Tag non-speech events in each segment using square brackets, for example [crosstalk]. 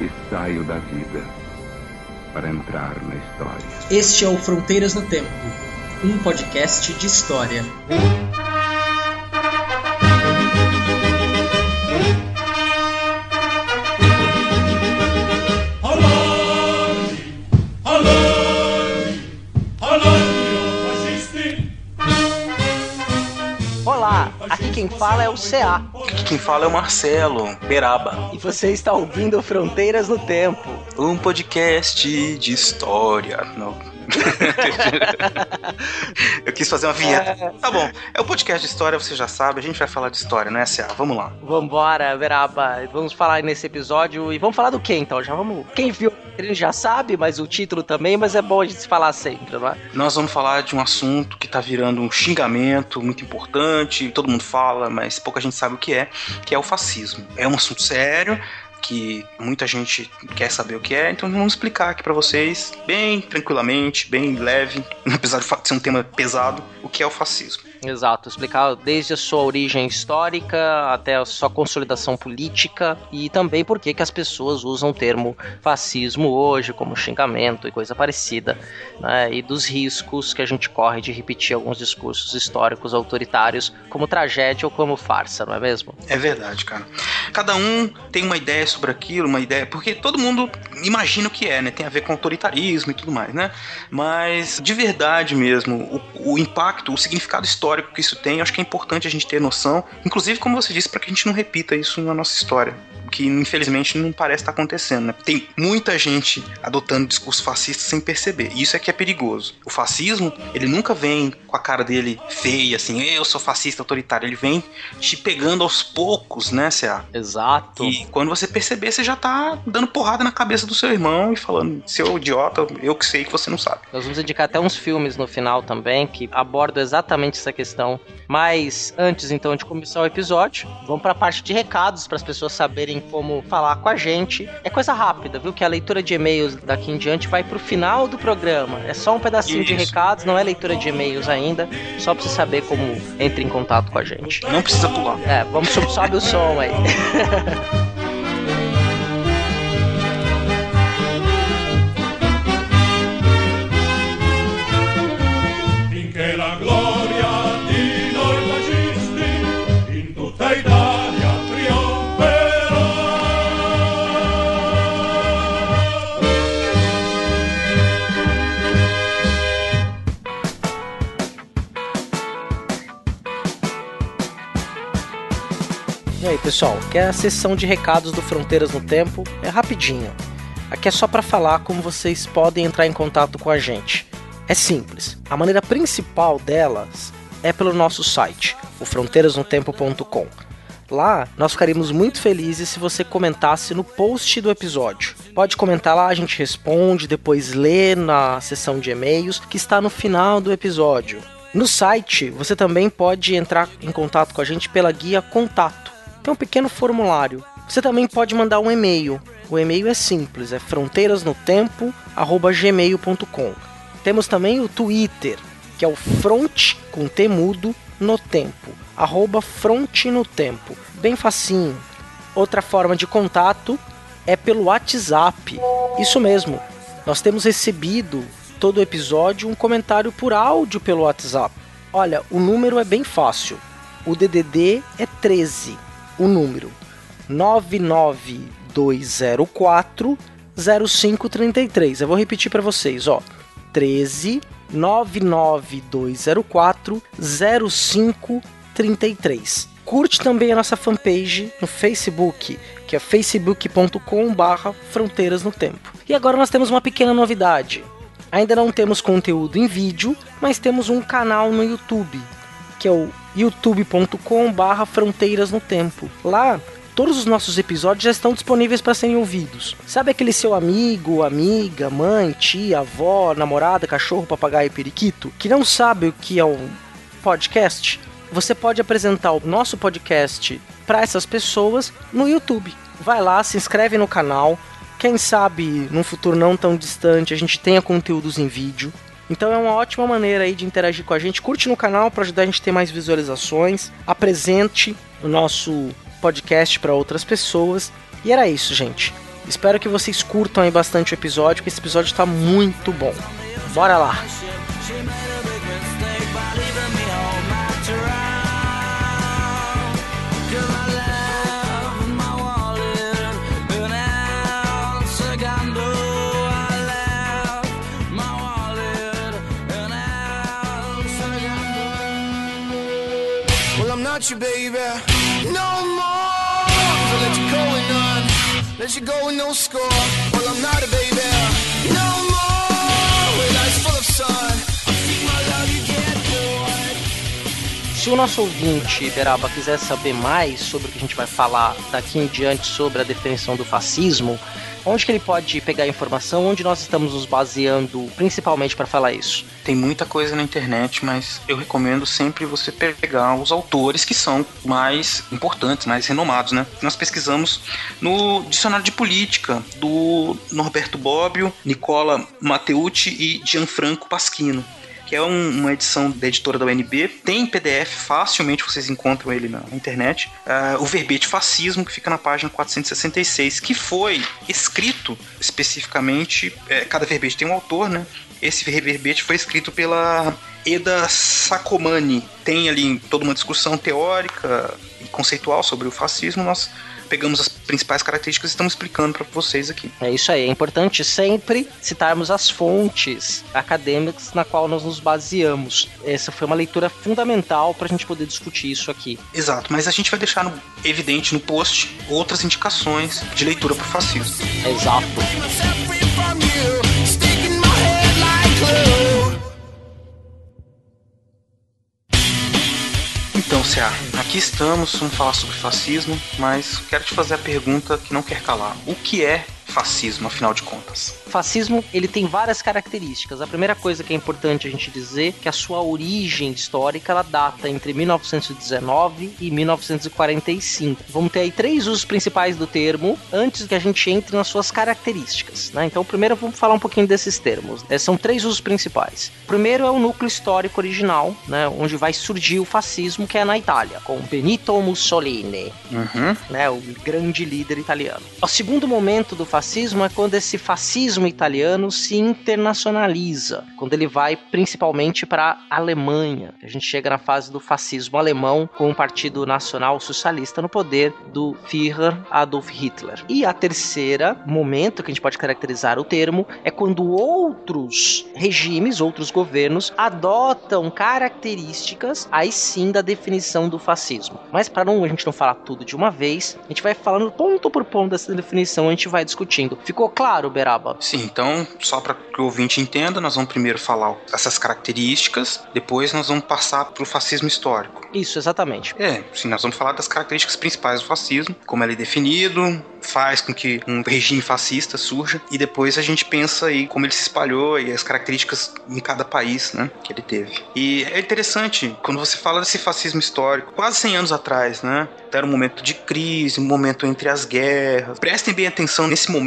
E saio da vida para entrar na história. Este é o Fronteiras no Tempo, um podcast de história. Olá, aqui quem fala é o CA. Aqui quem fala é o Marcelo Beraba. Você está ouvindo Fronteiras no Tempo. Um podcast de história. Não. [laughs] Eu quis fazer uma vinheta. É... Tá bom. É o podcast de história, você já sabe. A gente vai falar de história, não é, CA? Vamos lá. Vambora, Beraba. Vamos falar nesse episódio. E vamos falar do que então? Já vamos. Quem viu ele já sabe, mas o título também, mas é bom a gente falar sempre, não é? Nós vamos falar de um assunto que tá virando um xingamento muito importante, todo mundo fala, mas pouca gente sabe o que é, que é o fascismo. É um assunto sério, que muita gente quer saber o que é, então vamos explicar aqui para vocês, bem tranquilamente, bem leve, [laughs] apesar de ser um tema pesado, o que é o fascismo. Exato, explicar desde a sua origem histórica até a sua consolidação política e também por que as pessoas usam o termo fascismo hoje como xingamento e coisa parecida, né? e dos riscos que a gente corre de repetir alguns discursos históricos autoritários como tragédia ou como farsa, não é mesmo? É verdade, cara. Cada um tem uma ideia sobre aquilo, uma ideia, porque todo mundo imagina o que é, né? Tem a ver com autoritarismo e tudo mais, né? Mas de verdade mesmo, o, o impacto, o significado histórico histórico que isso tem, acho que é importante a gente ter noção, inclusive, como você disse, para que a gente não repita isso na nossa história que infelizmente não parece estar acontecendo. Né? Tem muita gente adotando discurso fascista sem perceber. E isso é que é perigoso. O fascismo, ele nunca vem com a cara dele feia, assim, eu sou fascista autoritário. Ele vem te pegando aos poucos, né, C.A.? Exato. E quando você perceber, você já tá dando porrada na cabeça do seu irmão e falando, seu idiota, eu que sei que você não sabe. Nós vamos indicar até uns filmes no final também que abordam exatamente essa questão. Mas antes, então, de começar o episódio, vamos para a parte de recados para as pessoas saberem como falar com a gente. É coisa rápida, viu? Que a leitura de e-mails daqui em diante vai pro final do programa. É só um pedacinho Isso. de recados, não é leitura de e-mails ainda. Só pra você saber como entra em contato com a gente. Não precisa pular. É, vamos sobe o som aí. [laughs] pessoal, que é a sessão de recados do Fronteiras no Tempo é rapidinho. Aqui é só para falar como vocês podem entrar em contato com a gente. É simples. A maneira principal delas é pelo nosso site, o fronteirasnotempo.com. Lá, nós ficaríamos muito felizes se você comentasse no post do episódio. Pode comentar lá, a gente responde, depois lê na seção de e-mails que está no final do episódio. No site, você também pode entrar em contato com a gente pela guia Contato tem um pequeno formulário. Você também pode mandar um e-mail. O e-mail é simples, é fronteirasnotempo@gmail.com. Temos também o Twitter, que é o front com temudo no tempo, arroba no tempo, bem facinho. Outra forma de contato é pelo WhatsApp. Isso mesmo. Nós temos recebido todo episódio um comentário por áudio pelo WhatsApp. Olha, o número é bem fácil. O DDD é 13 o número 99204 0533. Eu vou repetir para vocês, ó. 13 99204 0533. Curte também a nossa fanpage no Facebook, que é facebook.com/barra Fronteiras no Tempo. E agora nós temos uma pequena novidade. Ainda não temos conteúdo em vídeo, mas temos um canal no YouTube, que é o youtube.com/barra Fronteiras no Tempo. Lá todos os nossos episódios já estão disponíveis para serem ouvidos. Sabe aquele seu amigo, amiga, mãe, tia, avó, namorada, cachorro, papagaio periquito que não sabe o que é um podcast? Você pode apresentar o nosso podcast para essas pessoas no YouTube. Vai lá, se inscreve no canal. Quem sabe num futuro não tão distante a gente tenha conteúdos em vídeo. Então é uma ótima maneira aí de interagir com a gente. Curte no canal para ajudar a gente a ter mais visualizações. Apresente o nosso podcast para outras pessoas. E era isso, gente. Espero que vocês curtam aí bastante o episódio, que esse episódio está muito bom. Bora lá! Your baby no more. I let you go with let you go with no score. Well, I'm not a baby no more. Well, life's full of sun. You. Se o nosso ouvinte, Beraba, quiser saber mais sobre o que a gente vai falar daqui em diante sobre a definição do fascismo, onde que ele pode pegar informação? Onde nós estamos nos baseando principalmente para falar isso? Tem muita coisa na internet, mas eu recomendo sempre você pegar os autores que são mais importantes, mais renomados, né? Nós pesquisamos no Dicionário de Política do Norberto Bobbio, Nicola Matteucci e Gianfranco Pasquino que é um, uma edição da editora da UNB. Tem PDF, facilmente vocês encontram ele na, internet. Uh, o verbete fascismo, que fica na página 466, que foi escrito especificamente. É, cada verbete tem um autor, né? Esse verbete foi escrito pela Eda Sacomani. Tem ali toda uma discussão teórica e conceitual sobre o fascismo. Nós pegamos as principais características e estamos explicando para vocês aqui. É isso aí, é importante sempre citarmos as fontes acadêmicas na qual nós nos baseamos. Essa foi uma leitura fundamental para a gente poder discutir isso aqui. Exato, mas a gente vai deixar no, evidente no post outras indicações de leitura para o fascismo. Exato. Então, Cia, aqui estamos, vamos falar sobre fascismo, mas quero te fazer a pergunta que não quer calar. O que é fascismo, afinal de contas? Fascismo ele tem várias características. A primeira coisa que é importante a gente dizer é que a sua origem histórica ela data entre 1919 e 1945. Vamos ter aí três usos principais do termo antes que a gente entre nas suas características. Né? Então, primeiro vamos falar um pouquinho desses termos. É, são três usos principais. Primeiro é o núcleo histórico original, né, onde vai surgir o fascismo, que é na Itália, com Benito Mussolini, Uhum. né, o grande líder italiano. O segundo momento do fascismo é quando esse fascismo italiano se internacionaliza, quando ele vai principalmente para a Alemanha. A gente chega na fase do fascismo alemão com o Partido Nacional Socialista no poder do Führer Adolf Hitler. E a terceira momento que a gente pode caracterizar o termo é quando outros regimes, outros governos adotam características aí sim da definição do fascismo. Mas para não a gente não falar tudo de uma vez, a gente vai falando ponto por ponto dessa definição, a gente vai discutindo. Ficou claro, Beraba? Sim, então, só para que o ouvinte entenda, nós vamos primeiro falar essas características, depois nós vamos passar para o fascismo histórico. Isso, exatamente. É, sim, nós vamos falar das características principais do fascismo, como ele é definido, faz com que um regime fascista surja, e depois a gente pensa aí como ele se espalhou e as características em cada país, né, que ele teve. E é interessante, quando você fala desse fascismo histórico, quase 100 anos atrás, né, era um momento de crise, um momento entre as guerras. Prestem bem atenção nesse momento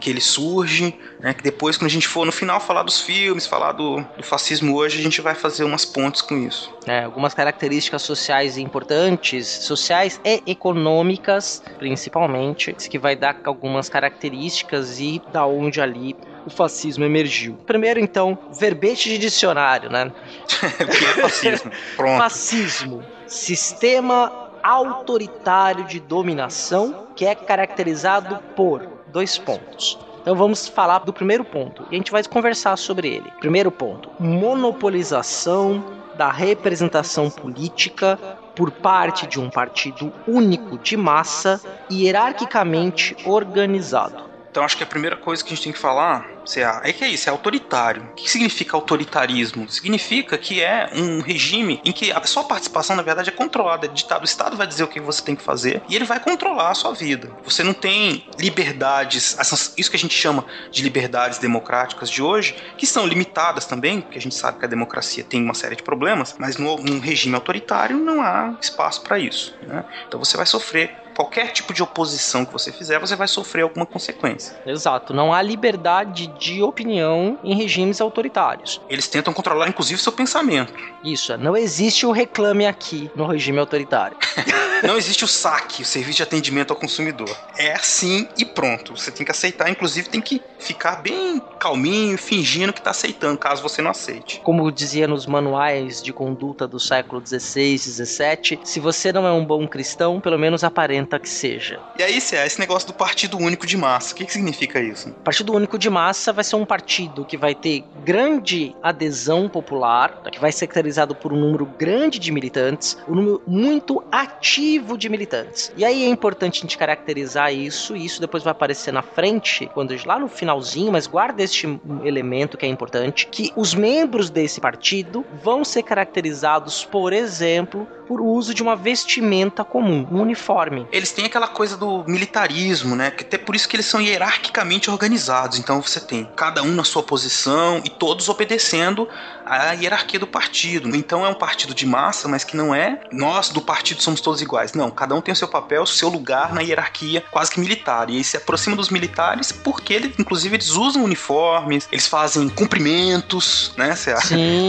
que ele surge, né, que depois, quando a gente for no final falar dos filmes, falar do, do fascismo hoje, a gente vai fazer umas pontes com isso. É, algumas características sociais importantes, sociais e econômicas, principalmente, que vai dar algumas características e da onde ali o fascismo emergiu. Primeiro, então, verbete de dicionário, né? [laughs] o que é fascismo? [laughs] Pronto. Fascismo, sistema autoritário de dominação que é caracterizado por dois pontos. Então vamos falar do primeiro ponto e a gente vai conversar sobre ele. Primeiro ponto: monopolização da representação política por parte de um partido único de massa e hierarquicamente organizado. Então acho que a primeira coisa que a gente tem que falar CA, é que é isso, é autoritário. O que significa autoritarismo? Significa que é um regime em que a sua participação, na verdade, é controlada, é ditado. O Estado vai dizer o que você tem que fazer e ele vai controlar a sua vida. Você não tem liberdades, isso que a gente chama de liberdades democráticas de hoje, que são limitadas também, porque a gente sabe que a democracia tem uma série de problemas, mas num regime autoritário não há espaço para isso. né? Então você vai sofrer. Qualquer tipo de oposição que você fizer, você vai sofrer alguma consequência. Exato, não há liberdade dividir opinião em regimes autoritários. Eles tentam controlar, inclusive, seu pensamento. Isso, não existe o reclame aqui no regime autoritário. [laughs] não existe o saque, o serviço de atendimento ao consumidor. É assim e pronto. Você tem que aceitar, inclusive tem que ficar bem calminho, fingindo que está aceitando, caso você não aceite. Como dizia nos manuais de conduta do século XVI, XVII, se você não é um bom cristão, pelo menos aparenta que seja. E aí, é esse negócio do Partido Único de Massa, o que, que significa isso? Partido Único de Massa vai ser um partido que vai ter grande adesão popular, que vai ser caracterizado por um número grande de militantes, um número muito ativo de militantes. E aí é importante a gente caracterizar isso, e isso depois vai aparecer na frente, quando lá no finalzinho, mas guarda este elemento que é importante, que os membros desse partido vão ser caracterizados, por exemplo, por uso de uma vestimenta comum, um uniforme. Eles têm aquela coisa do militarismo, né? Que até por isso que eles são hierarquicamente organizados. Então você tem cada um na sua posição e todos obedecendo à hierarquia do partido. Então é um partido de massa, mas que não é nós do partido somos todos iguais. Não, cada um tem o seu papel, o seu lugar na hierarquia quase que militar. E aí se aproxima dos militares porque eles, inclusive, eles usam uniformes, eles fazem cumprimentos, né?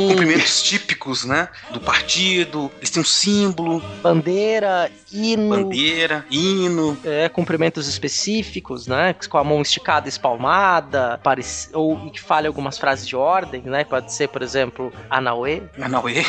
Cumprimentos típicos, né? Do partido. Eles têm um símbolo. Bandeira, hino. Bandeira, hino. É, cumprimentos específicos, né? Com a mão esticada, espalmada, ou que fale algumas frases de ordem, né? Pode ser, por exemplo, Anauê. Anauê.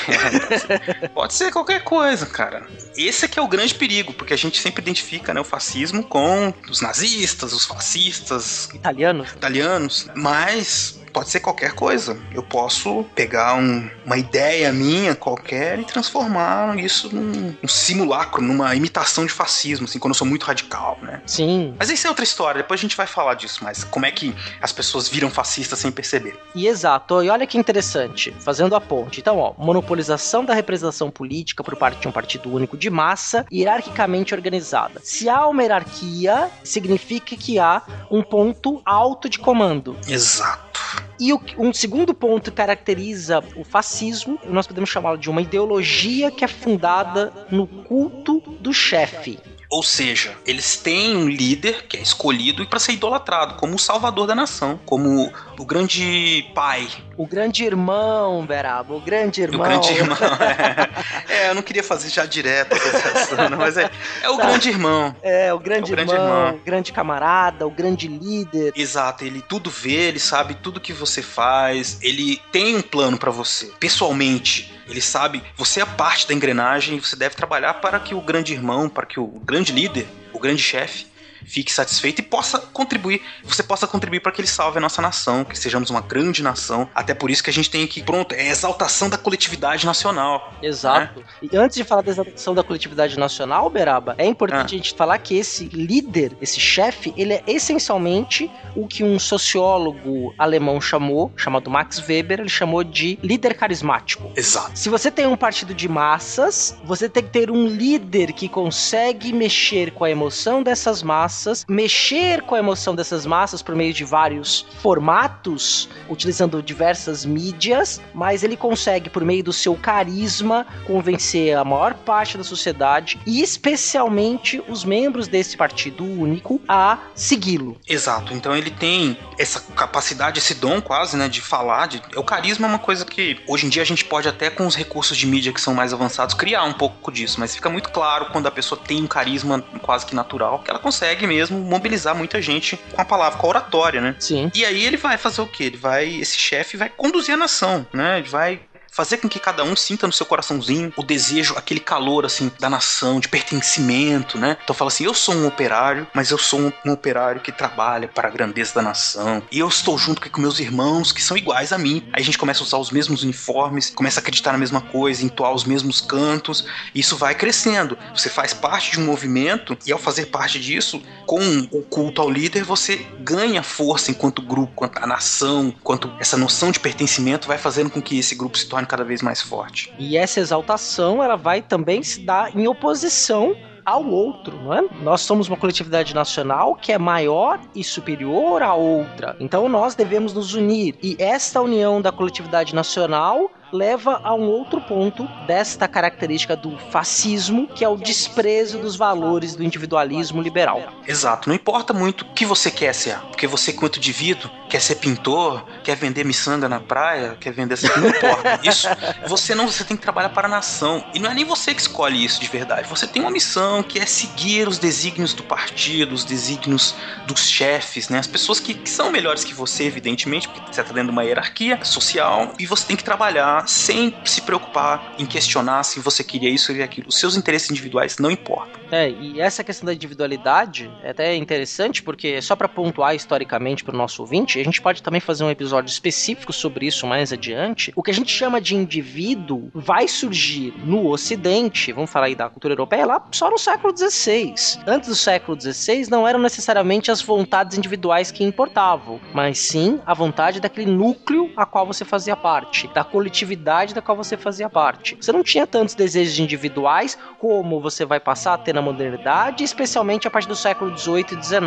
[laughs] Pode ser qualquer coisa, cara. Esse é que é o grande perigo, porque a gente sempre identifica né, o fascismo com os nazistas, os fascistas. Italianos. Italianos. Mas pode ser qualquer coisa. Eu posso pegar um, uma ideia minha qualquer e transformar isso num, num, simulacro, numa imitação de fascismo, assim, quando eu sou muito radical, né? Sim. Mas isso é outra história, depois a gente vai falar disso, mas como é que as pessoas viram fascistas sem perceber. E exato, e olha que interessante, fazendo a ponte. Então, ó, monopolização da representação política por parte de um partido único de massa, hierarquicamente organizada. Se há uma hierarquia, significa que há um ponto alto de comando. Exato. E o, um segundo ponto caracteriza o fascismo, nós podemos chamá-lo de uma ideologia que é fundada no culto do chefe. Ou seja, eles têm um líder que é escolhido para ser idolatrado, como o salvador da nação, como o grande pai. O grande irmão, Beraba, o grande irmão. O grande irmão, [laughs] é. é eu não queria fazer já direto mas é, é o tá. grande irmão. É, o grande, é o grande irmão, irmão, grande camarada, o grande líder. Exato, ele tudo vê, ele sabe tudo que você faz, ele tem um plano para você, pessoalmente ele sabe, você é parte da engrenagem e você deve trabalhar para que o grande irmão, para que o grande líder, o grande chefe, fique satisfeito e possa contribuir, você possa contribuir para que ele salve a nossa nação, que sejamos uma grande nação. Até por isso que a gente tem aqui, pronto, é a exaltação da coletividade nacional. Exato. Né? E antes de falar da exaltação da coletividade nacional, Beraba, é importante ah. a gente falar que esse líder, esse chefe, ele é essencialmente o que um sociólogo alemão chamou, chamado Max Weber, ele chamou de líder carismático. Exato. Se você tem um partido de massas, você tem que ter um líder que consegue mexer com a emoção dessas massas massas, mexer com a emoção dessas massas por meio de vários formatos, utilizando diversas mídias, mas ele consegue, por meio do seu carisma, convencer a maior parte da sociedade e especialmente os membros desse partido único a segui-lo. Exato. Então ele tem essa capacidade, esse dom quase, né, de falar. De... O carisma é uma coisa que hoje em dia a gente pode até com os recursos de mídia que são mais avançados criar um pouco disso, mas fica muito claro quando a pessoa tem um carisma quase que natural que ela consegue consegue mesmo mobilizar muita gente com a palavra, com a oratória, né? Sim. E aí ele vai fazer o quê? Ele vai, esse chefe vai conduzir a nação, né? Ele vai fazer com que cada um sinta no seu coraçãozinho o desejo, aquele calor assim da nação, de pertencimento, né? Então fala assim: eu sou um operário, mas eu sou um, um operário que trabalha para a grandeza da nação. E eu estou junto com meus irmãos que são iguais a mim. Aí a gente começa a usar os mesmos uniformes, começa a acreditar na mesma coisa, entoar os mesmos cantos. E isso vai crescendo. Você faz parte de um movimento e ao fazer parte disso, com o culto ao líder, você ganha força enquanto grupo, quanto a nação, quanto essa noção de pertencimento vai fazendo com que esse grupo se torne cada vez mais forte. E essa exaltação, ela vai também se dar em oposição ao outro, não é? Nós somos uma coletividade nacional que é maior e superior à outra. Então nós devemos nos unir. E esta união da coletividade nacional leva a um outro ponto desta característica do fascismo, que é o desprezo dos valores do individualismo liberal. Exato, não importa muito o que você quer ser, porque você, quanto indivíduo, quer ser pintor, quer vender miçanga na praia, quer vender assim, não importa. Isso, você não, você tem que trabalhar para a nação. E não é nem você que escolhe isso de verdade. Você tem uma missão que é seguir os desígnios do partido, os desígnios dos chefes, né? As pessoas que, que são melhores que você, evidentemente, porque você está dentro de uma hierarquia social e você tem que trabalhar sem se preocupar em questionar se você queria isso ou aquilo. Os seus interesses individuais não importam. É, e essa questão da individualidade é até interessante porque só para pontuar historicamente para o nosso ouvinte, a gente pode também fazer um episódio específico sobre isso mais adiante. O que a gente chama de indivíduo vai surgir no Ocidente, vamos falar aí da cultura europeia, lá só no século XVI. Antes do século XVI não eram necessariamente as vontades individuais que importavam, mas sim a vontade daquele núcleo a qual você fazia parte, da coletividade da qual você fazia parte. Você não tinha tantos desejos individuais como você vai passar a ter na modernidade, especialmente a partir do século XVIII e XIX,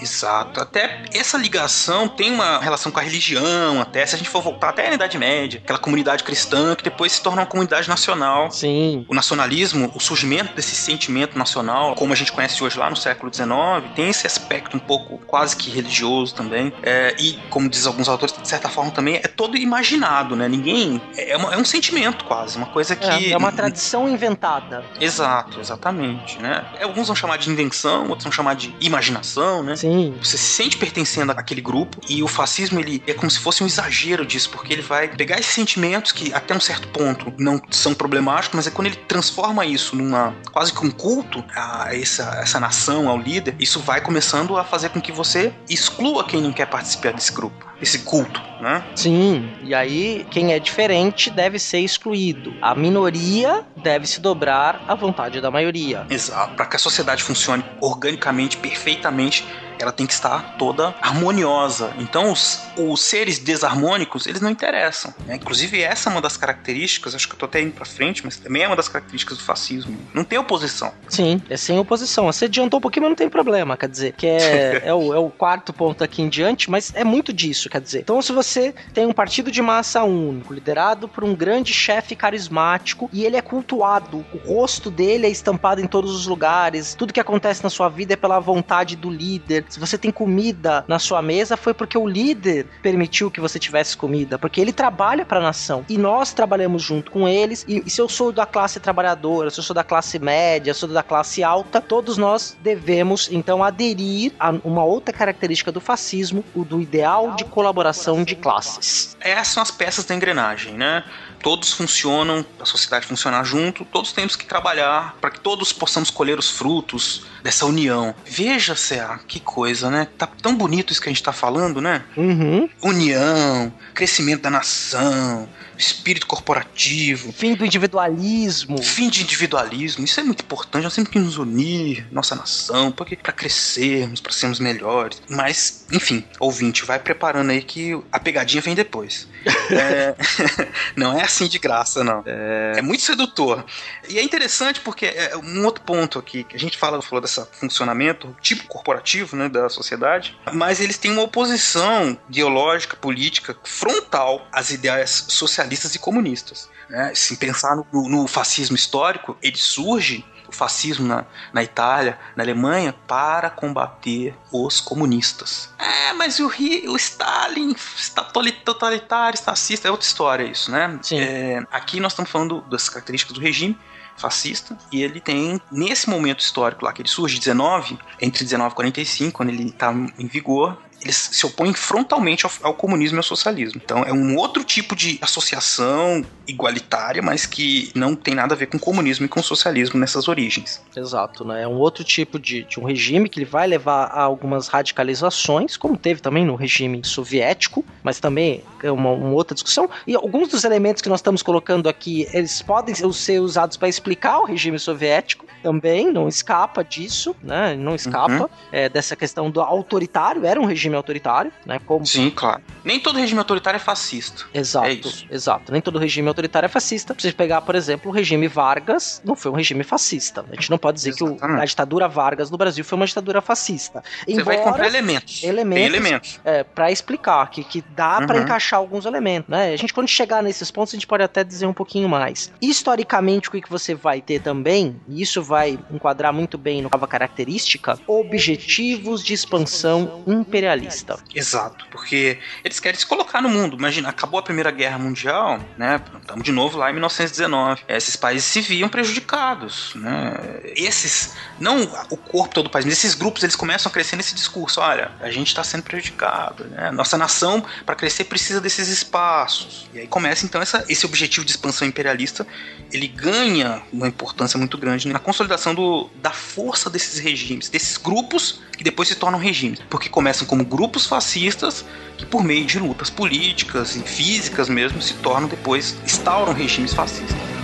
Exato. Até essa ligação tem uma relação com a religião, até se a gente for voltar até na Idade Média, aquela comunidade cristã que depois se torna uma comunidade nacional. Sim. O nacionalismo, o surgimento desse sentimento nacional, como a gente conhece hoje lá no século XIX, tem esse aspecto um pouco quase que religioso também. É, e, como diz alguns autores, de certa forma também é todo imaginado, né? Ninguém. É, uma, é um sentimento quase, uma coisa que. É, é uma tradição inventada. Exato, exatamente, né? Alguns vão chamar de invenção, outros vão chamar de imaginação, né? Sim. Você se sente pertencendo àquele grupo e o fascismo ele é como se fosse um exagero disso, porque ele vai pegar esses sentimentos que até um certo ponto não são problemáticos, mas é quando ele transforma isso numa quase que um culto a essa, essa nação, ao líder, isso vai começando a fazer com que você exclua quem não quer participar desse grupo esse culto, né? Sim, e aí quem é diferente deve ser excluído. A minoria deve se dobrar à vontade da maioria. Exato. Para que a sociedade funcione organicamente, perfeitamente, ela tem que estar toda harmoniosa. Então, os, os seres desarmônicos, eles não interessam. Né? Inclusive, essa é uma das características, acho que eu tô até indo pra frente, mas também é uma das características do fascismo. Não tem oposição. Sim, é sem oposição. Você adiantou um pouquinho, mas não tem problema. Quer dizer, que é, [laughs] é, o, é o quarto ponto aqui em diante, mas é muito disso, quer dizer. Então, se você tem um partido de massa único, liderado por um grande chefe carismático, e ele é cultuado, o rosto dele é estampado em todos os lugares, tudo que acontece na sua vida é pela vontade do líder, se você tem comida na sua mesa, foi porque o líder permitiu que você tivesse comida, porque ele trabalha para a nação e nós trabalhamos junto com eles. E, e se eu sou da classe trabalhadora, se eu sou da classe média, se eu sou da classe alta, todos nós devemos então aderir a uma outra característica do fascismo, o do ideal de colaboração de classes. Essas são as peças da engrenagem, né? todos funcionam, a sociedade funcionar junto, todos temos que trabalhar para que todos possamos colher os frutos dessa união. Veja, Cea, que coisa, né? Tá tão bonito isso que a gente tá falando, né? Uhum. União, crescimento da nação, espírito corporativo. Fim do individualismo. Fim de individualismo. Isso é muito importante. Nós temos que nos unir, nossa nação, porque para crescermos, para sermos melhores. Mas, enfim, ouvinte, vai preparando aí que a pegadinha vem depois. [laughs] é... [laughs] não é assim de graça, não. É... é... muito sedutor. E é interessante porque é um outro ponto aqui que a gente fala, falou desse funcionamento, tipo corporativo, né, da sociedade, mas eles têm uma oposição ideológica, política, frontal às ideias socialistas e comunistas. Né? Se pensar no, no fascismo histórico, ele surge o fascismo na, na Itália, na Alemanha, para combater os comunistas. É, mas o, o Stalin está totalitário, fascista, é outra história isso, né? É, aqui nós estamos falando das características do regime fascista e ele tem nesse momento histórico lá que ele surge 19 entre 19 e 45 quando ele está em vigor eles se opõem frontalmente ao, ao, comunismo e ao socialismo. Então é um outro tipo de associação igualitária, mas que não tem nada a ver com comunismo e com socialismo nessas origens. Exato, né? É um outro tipo de, de um regime que ele vai levar a algumas radicalizações, como teve também no regime soviético, mas também é uma, uma outra discussão. E alguns dos elementos que nós estamos colocando aqui, eles podem ser usados para explicar o regime soviético também, não escapa disso, né? Não escapa uhum. é, dessa questão do autoritário, era um regime autoritário, né? Como Sim, claro. Nem todo regime autoritário é fascista. Exato, É exato. Nem todo regime autoritário é fascista. Se você pegar, por exemplo, o regime Vargas, não foi um regime fascista. A gente não pode dizer que o- Exatamente. a ditadura Vargas no Brasil foi uma ditadura fascista. Você vai Embora- encontrar elementos. elementos- Tem elementos. é, para explicar que, que dá pra Uhum. encaixar alguns elementos, né? A gente quando chegar nesses pontos a gente pode até dizer um pouquinho mais. Historicamente o que que você vai ter também, e isso vai enquadrar muito bem no nova característica, objetivos de expansão imperialista. Exato, porque eles querem se colocar no mundo. Imagina, acabou a Primeira Guerra Mundial, né? Estamos de novo lá em 1919. Esses países se viam prejudicados, né? Esses, não o corpo todo do país, mas esses grupos eles começam a crescer nesse discurso. Olha, a gente está sendo prejudicado, né? Nossa nação para crescer precisa desses espaços. E aí começa então essa, esse objetivo de expansão imperialista, ele ganha uma importância muito grande na consolidação do, da força desses regimes, desses grupos que depois se tornam regimes, porque começam como grupos fascistas que por meio de lutas políticas e físicas mesmo se tornam depois instauram regimes fascistas.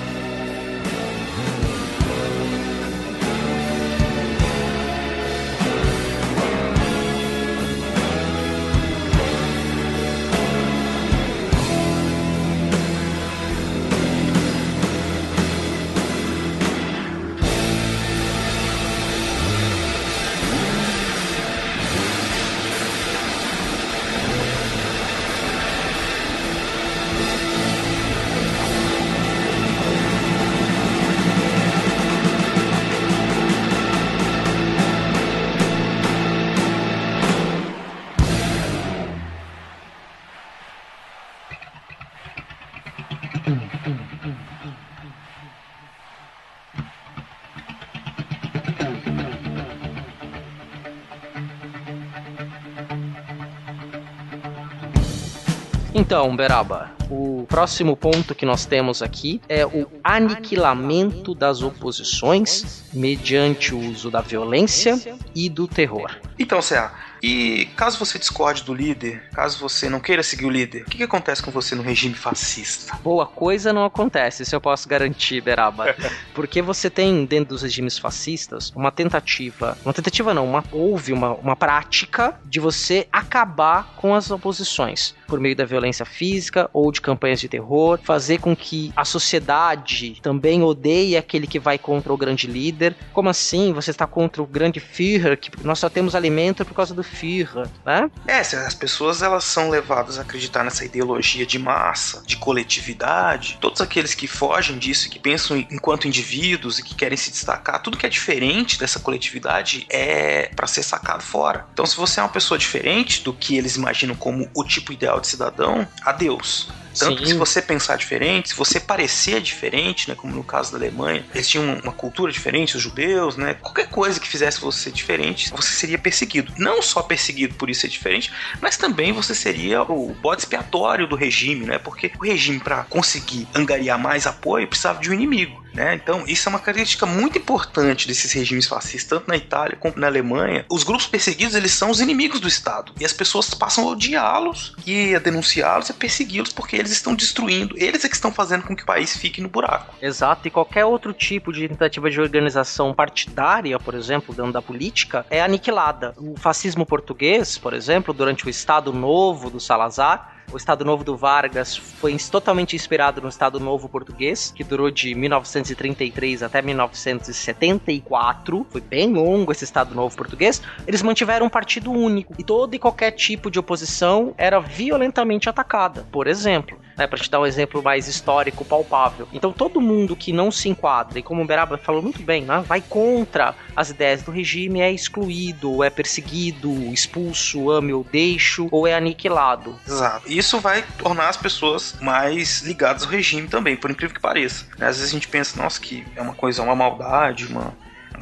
Então, Beraba, o próximo ponto que nós temos aqui é o aniquilamento das oposições mediante o uso da violência e do terror. Então, Cé, e caso você discorde do líder, caso você não queira seguir o líder, o que, que acontece com você no regime fascista? Boa coisa não acontece, isso eu posso garantir, Beraba. [laughs] Porque você tem, dentro dos regimes fascistas, uma tentativa. Uma tentativa não, uma, houve uma, uma prática de você acabar com as oposições. Por meio da violência física ou de campanhas de terror, fazer com que a sociedade também odeie aquele que vai contra o grande líder. Como assim? Você está contra o grande Führer, que nós só temos alimento por causa do Führer, né? É, as pessoas elas são levadas a acreditar nessa ideologia de massa, de coletividade. Todos aqueles que fogem disso, que pensam enquanto indivíduos e que querem se destacar, tudo que é diferente dessa coletividade é para ser sacado fora. Então, se você é uma pessoa diferente do que eles imaginam como o tipo ideal de cidadão, adeus. Tanto Sim. que se você pensar diferente, se você parecer diferente, né, como no caso da Alemanha, eles tinham uma, uma cultura diferente, os judeus, né, qualquer coisa que fizesse você diferente, você seria perseguido. Não só perseguido por isso ser diferente, mas também você seria o bode expiatório do regime, né, porque o regime, para conseguir angariar mais apoio, precisava de um inimigo. Né? Então, isso é uma característica muito importante desses regimes fascistas, tanto na Itália como na Alemanha. Os grupos perseguidos, eles são os inimigos do Estado. E as pessoas passam a odiá-los e a denunciá-los e a persegui-los porque eles estão destruindo, eles é que estão fazendo com que o país fique no buraco. Exato, e qualquer outro tipo de tentativa de organização partidária, por exemplo, dentro da política, é aniquilada. O fascismo português, por exemplo, durante o Estado Novo do Salazar, o Estado Novo do Vargas foi totalmente inspirado no Estado Novo português, que durou de 1933 até 1974. Foi bem longo esse Estado Novo português. Eles mantiveram um partido único e todo e qualquer tipo de oposição era violentamente atacada. Por exemplo, né, para te dar um exemplo mais histórico, palpável. Então, todo mundo que não se enquadra, e como o Beraba falou muito bem, né, vai contra as ideias do regime, é excluído, é perseguido, expulso, ame ou deixo, ou é aniquilado. Exato. Isso vai tornar as pessoas mais ligadas ao regime também, por incrível que pareça. Às vezes a gente pensa, nossa, que é uma coisa, uma maldade, uma,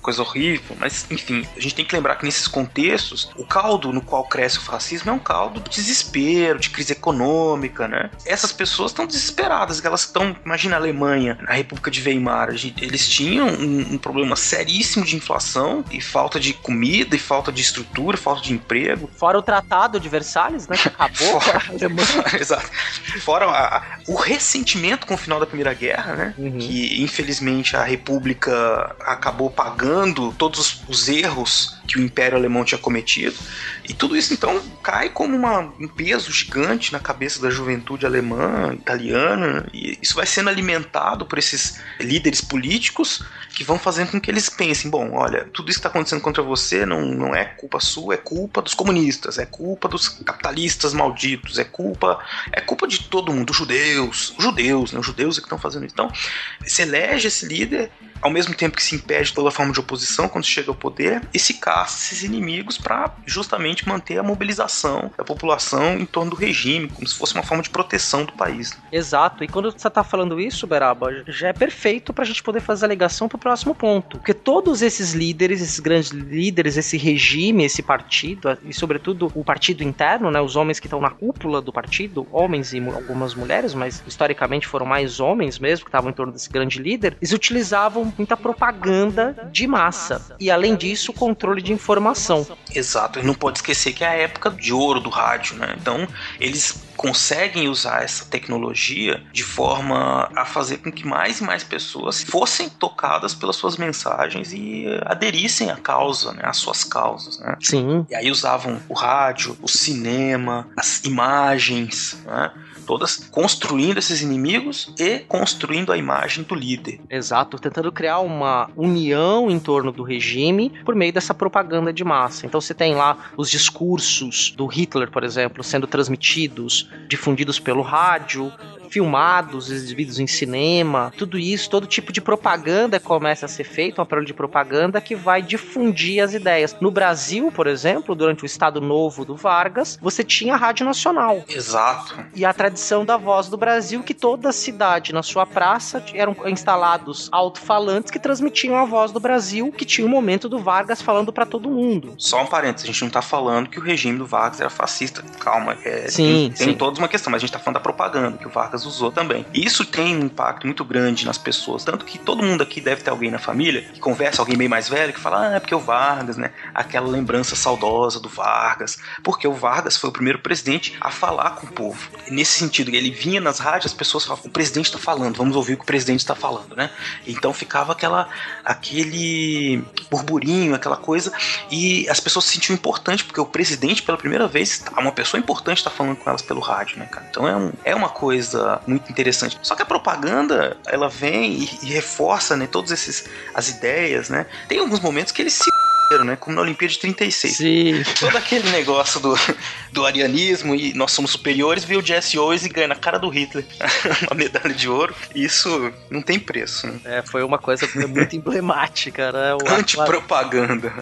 uma coisa horrível, mas enfim, a gente tem que lembrar que nesses contextos, o caldo no qual cresce o fascismo é um caldo de desespero, de crise econômica, né? Essas pessoas estão desesperadas, elas estão, imagina a Alemanha, a República de Weimar, gente- eles tinham um, um problema seríssimo de inflação e falta de comida e falta de estrutura, falta de emprego. Fora o Tratado de Versalhes, né, que [laughs] acabou com a Alemanha. [laughs] Exato. Fora a- a- o ressentimento com o final da Primeira Guerra, né? Uhum. Que infelizmente a República acabou pagando todos os, os erros que o Império Alemão tinha cometido. E tudo isso então cai como uma, um peso gigante na cabeça da juventude alemã, italiana, e isso vai sendo alimentado por esses líderes políticos que vão fazendo com que eles pensem: bom, olha, tudo isso que está acontecendo contra você não, não é culpa sua, é culpa dos comunistas, é culpa dos capitalistas malditos, é culpa é culpa de todo mundo, dos judeus, os judeus, né? Os judeus é que estão fazendo isso. Então, se elege esse líder ao mesmo tempo que se impede toda forma de oposição quando chega ao poder, e se esses inimigos para justamente manter a mobilização da população em torno do regime, como se fosse uma forma de proteção do país. Exato, e quando você está falando isso, Beraba, já é perfeito para a gente poder fazer a ligação para o próximo ponto. Porque todos esses líderes, esses grandes líderes, esse regime, esse partido, e sobretudo o partido interno, né, os homens que estão na cúpula do partido, homens e algumas mulheres, mas historicamente foram mais homens mesmo, que estavam em torno desse grande líder, eles utilizavam muita propaganda de massa. E além disso, controle de informação. Exato, e não pode esquecer que é a época de ouro do rádio, né? Então, eles conseguem usar essa tecnologia de forma a fazer com que mais e mais pessoas fossem tocadas pelas suas mensagens e aderissem à causa, né, às suas causas, né? Sim. E aí usavam o rádio, o cinema, as imagens, né? Todas construindo esses inimigos e construindo a imagem do líder. Exato, tentando criar uma união em torno do regime por meio dessa propaganda de massa. Então você tem lá os discursos do Hitler, por exemplo, sendo transmitidos, difundidos pelo rádio, filmados, exibidos em cinema, tudo isso, todo tipo de propaganda começa a ser feito, um aparelho de propaganda que vai difundir as ideias. No Brasil, por exemplo, durante o Estado Novo do Vargas, você tinha a Rádio Nacional. Exato. E a tradição da voz do Brasil, que toda cidade na sua praça eram instalados alto-falantes que transmitiam a voz do Brasil, que tinha o momento do Vargas falando para todo mundo. Só um parênteses, a gente não tá falando que o regime do Vargas era fascista. Calma, é, sim, tem, tem sim. toda uma questão, mas a gente tá falando da propaganda que o Vargas usou também. Isso tem um impacto muito grande nas pessoas, tanto que todo mundo aqui deve ter alguém na família que conversa, alguém meio mais velho, que fala, ah, é porque o Vargas, né? Aquela lembrança saudosa do Vargas, porque o Vargas foi o primeiro presidente a falar com o povo. E nesse sentido, ele vinha nas rádios, as pessoas falavam, o presidente está falando, vamos ouvir o que o presidente está falando, né? Então ficava aquela, aquele burburinho, aquela coisa, e as pessoas se sentiam importante, porque o presidente, pela primeira vez, uma pessoa importante está falando com elas pelo rádio, né, cara? Então é, um, é uma coisa muito interessante. Só que a propaganda, ela vem e, e reforça, né, todas esses, as ideias, né? Tem alguns momentos que eles se né? Como na Olimpíada de 36. Sim. Todo aquele negócio do, do arianismo e nós somos superiores, viu o Jesse Owens e ganha na cara do Hitler [laughs] uma medalha de ouro. Isso não tem preço. Né? É, foi uma coisa muito emblemática, né? O- Antipropaganda.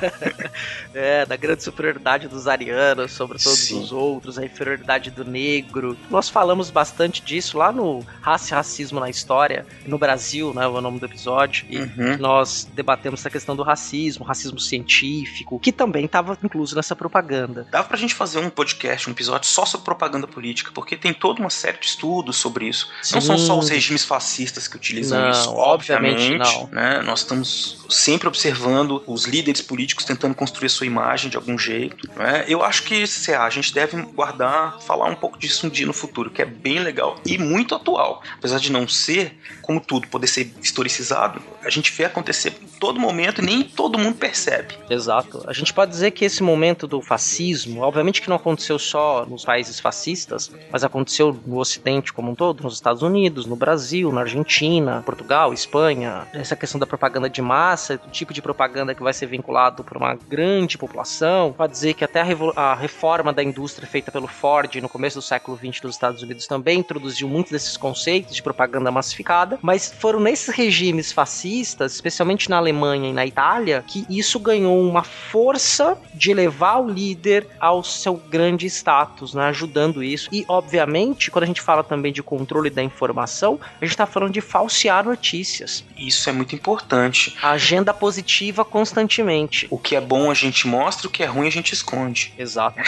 [laughs] é, da grande superioridade dos arianos sobre todos Sim. os outros, a inferioridade do negro. Nós falamos bastante disso lá no Raça e Racismo na História, no Brasil, né? O nome do episódio. E Uhum. nós debatemos essa questão do racismo, racismo científico, que também estava incluso nessa propaganda. Dava pra gente fazer um podcast, um episódio só sobre propaganda política, porque tem toda uma série de estudos sobre isso. Não Sim. são só os regimes fascistas que utilizam Não, isso, obviamente não. Né? Nós estamos sempre observando os líderes políticos tentando construir a sua imagem de algum jeito. Né? Eu acho que sei lá, a gente deve guardar, falar um pouco disso um dia no futuro, que é bem legal e muito atual. Apesar de não ser, como tudo, poder ser historicizado, a gente vê acontecer todo momento e nem todo mundo percebe. Exato. A gente pode dizer que esse momento do fascismo, obviamente que não aconteceu só nos países fascistas, mas aconteceu no Ocidente como um todo, nos Estados Unidos, no Brasil, na Argentina, Portugal, Espanha. Essa questão da propaganda de massa, o tipo de propaganda que vai ser vinculado por uma grande população. Pode dizer que até a, a reforma da indústria feita pelo Ford no começo do século XX dos Estados Unidos também introduziu muitos desses conceitos de propaganda massificada, mas foram nesses regimes fascistas, especialmente na Alemanha e na Itália, que isso ganhou uma força de levar o líder ao seu grande status, né, ajudando isso. E, obviamente, quando a gente fala também de controle da informação, a gente está falando de falsear notícias. Isso é muito importante. A agenda positiva constantemente. O que é bom a gente mostra, o que é ruim a gente esconde. Exato. [laughs]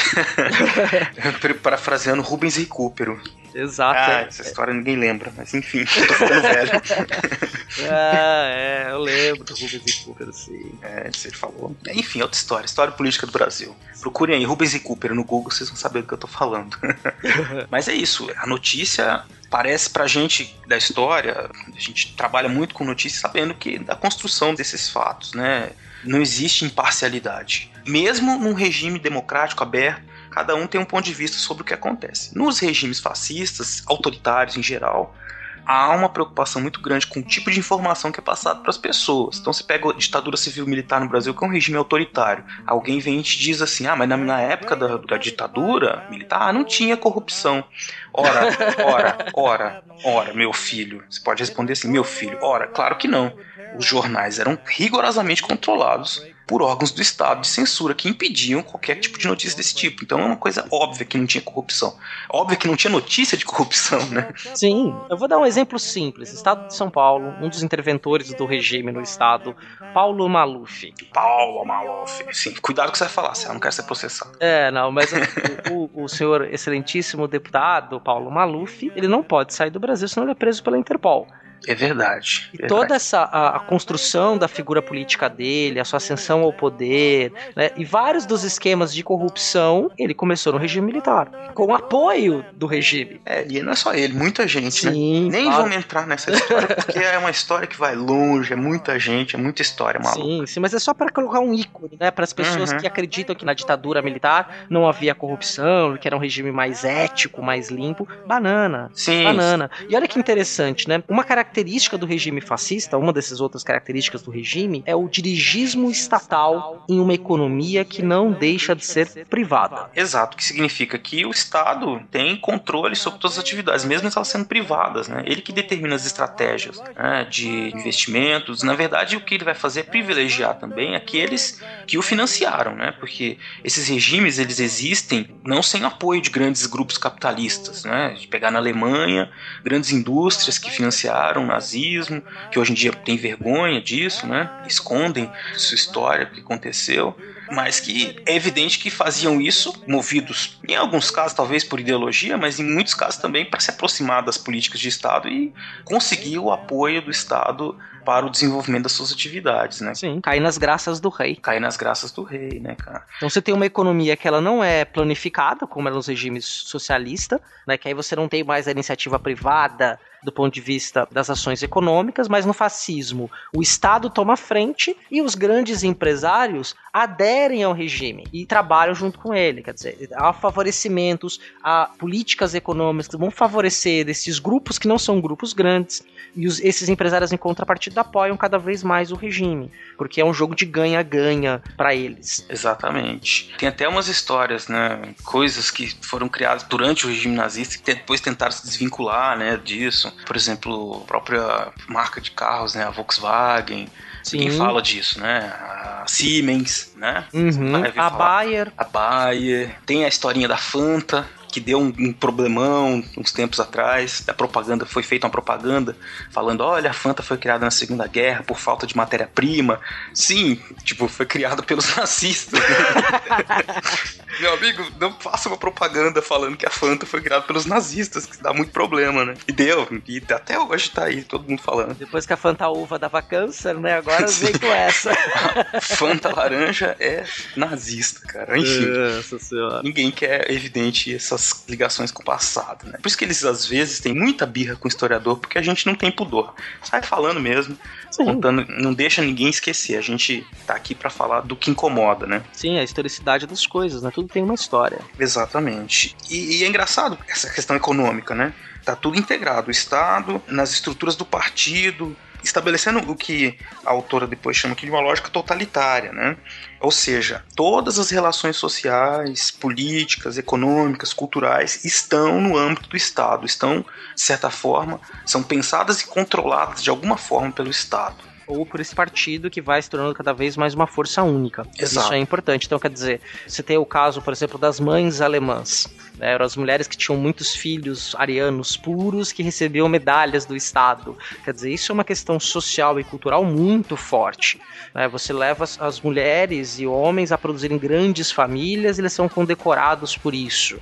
[laughs] Parafraseando Rubens Recupero. Exato. Ah, é. essa história ninguém lembra, mas enfim, [laughs] tô ficando velho. Ah, é, eu lembro do Rubens e Cooper, assim. É, você falou. Enfim, outra história, história política do Brasil. Procurem aí Rubens e Cooper no Google, vocês vão saber do que eu tô falando. [laughs] mas é isso, a notícia parece pra gente da história, a gente trabalha muito com notícias sabendo que da construção desses fatos, né? Não existe imparcialidade. Mesmo num regime democrático aberto, cada um tem um ponto de vista sobre o que acontece. Nos regimes fascistas, autoritários em geral, há uma preocupação muito grande com o tipo de informação que é passado para as pessoas. Então, você pega a ditadura civil-militar no Brasil, que é um regime autoritário. Alguém vem e te diz assim: ah, mas na, na época da, da, ditadura militar não tinha corrupção. Ora, [laughs] ora, ora, ora, meu filho. Você pode responder assim: meu filho. Ora, claro que não. Os jornais eram rigorosamente controlados por órgãos do Estado de censura que impediam qualquer tipo de notícia desse tipo. Então é uma coisa óbvia que não tinha corrupção. Óbvio que não tinha notícia de corrupção, né? Sim, eu vou dar um exemplo simples. Estado de São Paulo, um dos interventores do regime no Estado, Paulo Maluf. Paulo Maluf. Sim, cuidado com o que você vai falar, você não quer ser processado. É, não, mas o, o, o senhor excelentíssimo deputado Paulo Maluf, ele não pode sair do Brasil, senão ele é preso pela Interpol. É verdade. E verdade. toda essa a, a, construção da figura política dele, a sua ascensão ao poder, né, e vários dos esquemas de corrupção, ele começou no regime militar, com o apoio do regime. É, e não é só ele, muita gente, Sim, né? Nem claro. vamos entrar nessa história, porque é uma história que vai longe, é muita gente, é muita história maluca. Sim, sim, mas é só para colocar um ícone, né, para as pessoas Uhum. que acreditam que na ditadura militar não havia corrupção, que era um regime mais ético, mais limpo. Banana. Sim. Banana. E olha que interessante, né? Uma característica do regime fascista, uma dessas outras características do regime, é o dirigismo estatal em uma economia que não deixa de ser privada. Exato, que significa que o Estado tem controle sobre todas as atividades, mesmo elas sendo privadas, né? Ele que determina as estratégias né, de investimentos. Na verdade, o que ele vai fazer é privilegiar também aqueles que o financiaram, né? Porque esses regimes eles existem não sem apoio de grandes grupos capitalistas, né? De pegar na Alemanha grandes indústrias que financiaram o nazismo, que hoje em dia tem vergonha disso, né? Escondem sua história, o que aconteceu mas que é evidente que faziam isso movidos, em alguns casos talvez por ideologia, mas em muitos casos também para se aproximar das políticas de Estado e conseguir o apoio do Estado para o desenvolvimento das suas atividades, né? Sim, cair nas graças do rei. Cair nas graças do rei, né, cara? Então você tem uma economia que ela não é planificada, como era nos regimes socialistas, né? Que aí você não tem mais a iniciativa privada do ponto de vista das ações econômicas, mas no fascismo o Estado toma frente e os grandes empresários aderem ao regime e trabalham junto com ele. Quer dizer, há favorecimentos, há políticas econômicas que vão favorecer esses grupos que não são grupos grandes e os, esses empresários em contrapartida apoiam cada vez mais o regime, porque é um jogo de ganha-ganha para eles. Exatamente. Tem até umas histórias, né? Coisas que foram criadas durante o regime nazista que depois tentaram se desvincular, né? Disso. Por exemplo, a própria marca de carros, né? A Volkswagen. Sim. Ninguém fala disso, né? A Siemens, né? Uhum. A falar. Bayer. A Bayer. Tem a historinha da Fanta, que deu um, um problemão uns tempos atrás. A propaganda foi feita uma propaganda falando: olha, a Fanta foi criada na Segunda Guerra por falta de matéria-prima. Sim, tipo, foi criada pelos [laughs] nazistas. [laughs] Meu amigo, não faça uma propaganda falando que a Fanta foi criada pelos nazistas, que dá muito problema, né? E deu, e até hoje tá aí todo mundo falando. Depois que a Fanta Uva dava câncer, né? Agora vem com [laughs] essa. Fanta laranja é nazista, cara. Enfim. Nossa senhora. Ninguém quer, evidente, essas ligações com o passado, né? Por isso que eles, às vezes, têm muita birra com o historiador, porque a gente não tem pudor. Sai falando mesmo, Sim. contando, não deixa ninguém esquecer. A gente tá aqui pra falar do que incomoda, né? Sim, a historicidade das coisas, né? Tudo tem uma história. Exatamente. E, e é engraçado essa questão econômica, né? Tá tudo integrado. O Estado, nas estruturas do partido, estabelecendo o que a autora depois chama aqui de uma lógica totalitária, né? Ou seja, todas as relações sociais, políticas, econômicas, culturais estão no âmbito do Estado, estão, de certa forma, são pensadas e controladas de alguma forma pelo Estado. Ou por esse partido que vai se tornando cada vez mais uma força única. Exato. Isso é importante. Então, quer dizer, você tem o caso, por exemplo, das mães alemãs. Né? Eram as mulheres que tinham muitos filhos arianos puros que recebiam medalhas do Estado. Quer dizer, isso é uma questão social e cultural muito forte. Né? Você leva as mulheres e homens a produzirem grandes famílias eles são condecorados por isso.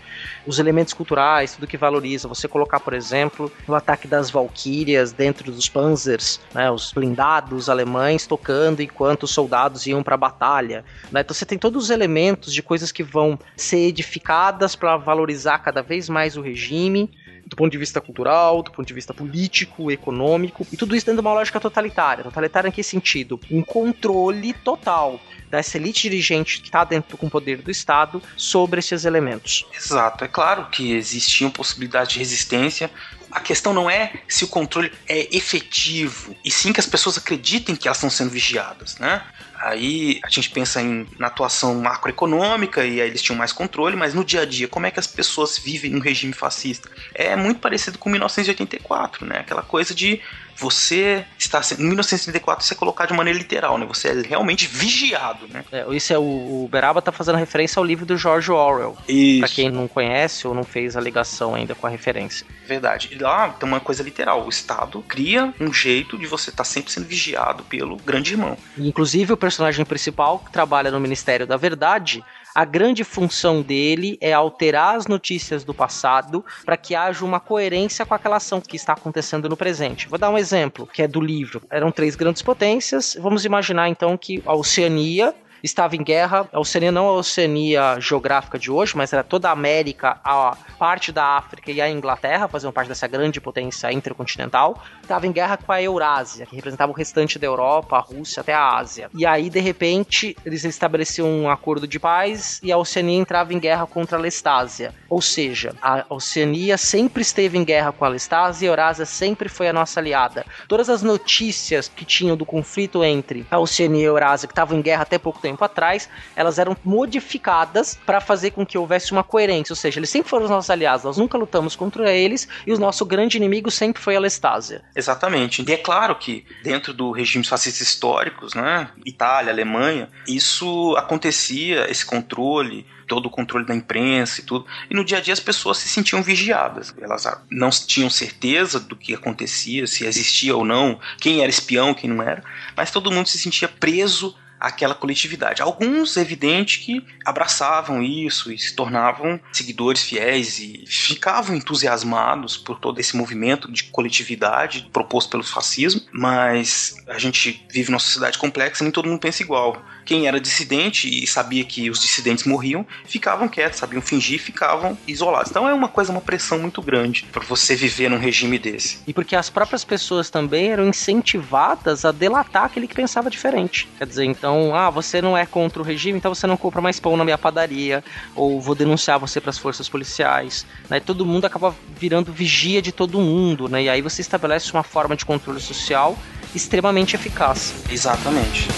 Os elementos culturais, tudo que valoriza. Você colocar, por exemplo, o ataque das valquírias dentro dos panzers, né? os blindados alemães tocando enquanto os soldados iam para a batalha. Né? Então você tem todos os elementos de coisas que vão ser edificadas para valorizar cada vez mais o regime do ponto de vista cultural, do ponto de vista político, econômico, e tudo isso dentro de uma lógica totalitária. Totalitária em que sentido? Um controle total dessa elite dirigente que está dentro com o poder do Estado sobre esses elementos. Exato. É claro que existiam possibilidades de resistência. A questão não é se o controle é efetivo, e sim que as pessoas acreditem que elas estão sendo vigiadas, né? Aí a gente pensa em, na atuação macroeconômica e aí eles tinham mais controle, mas no dia a dia, como é que as pessoas vivem num regime fascista? É muito parecido com 1984, né? Aquela coisa de você está em 1934 você é colocado de maneira literal, né? Você é realmente vigiado, né? É, isso é o, o Beraba tá fazendo referência ao livro do George Orwell. Isso. Pra quem não conhece ou não fez a ligação ainda com a referência. Verdade. E lá tem uma coisa literal. O Estado cria um jeito de você estar tá sempre sendo vigiado pelo grande irmão. inclusive o personagem principal que trabalha no Ministério da Verdade a grande função dele é alterar as notícias do passado para que haja uma coerência com aquela ação que está acontecendo no presente. Vou dar um exemplo, que é do livro. Eram três grandes potências. Vamos imaginar então que a Oceania estava em guerra. A Oceania não é a Oceania geográfica de hoje, mas era toda a América, a parte da África e a Inglaterra, faziam parte dessa grande potência intercontinental. Estava em guerra com a Eurásia, que representava o restante da Europa, a Rússia até a Ásia. E aí, de repente, eles estabeleciam um acordo de paz e a Oceania entrava em guerra contra a Lestásia. Ou seja, a Oceania sempre esteve em guerra com a Lestásia e a Eurásia sempre foi a nossa aliada. Todas as notícias que tinham do conflito entre a Oceania e a Eurásia, que estavam em guerra até pouco tempo tempo atrás, elas eram modificadas para fazer com que houvesse uma coerência, ou seja, eles sempre foram os nossos aliados, nós nunca lutamos contra eles e o nosso grande inimigo sempre foi a Lestásia. Exatamente. E é claro que dentro do regimes fascistas históricos, né, Itália, Alemanha, isso acontecia, esse controle, todo o controle da imprensa e tudo. E no dia a dia as pessoas se sentiam vigiadas. Elas não tinham certeza do que acontecia, se existia ou não, quem era espião, quem não era, mas todo mundo se sentia preso aquela coletividade. Alguns, evidente, que abraçavam isso e se tornavam seguidores fiéis e ficavam entusiasmados por todo esse movimento de coletividade proposto pelo fascismo, mas a gente vive numa sociedade complexa e nem todo mundo pensa igual. Quem era dissidente e sabia que os dissidentes morriam, ficavam quietos, sabiam fingir, ficavam isolados. Então é uma coisa, uma pressão muito grande para você viver num regime desse. E porque as próprias pessoas também eram incentivadas a delatar aquele que pensava diferente. Quer dizer, então, ah, você não é contra o regime, então você não compra mais pão na minha padaria, ou vou denunciar você para as forças policiais. Né? Todo mundo acaba virando vigia de todo mundo, né? E aí você estabelece uma forma de controle social extremamente eficaz. Exatamente.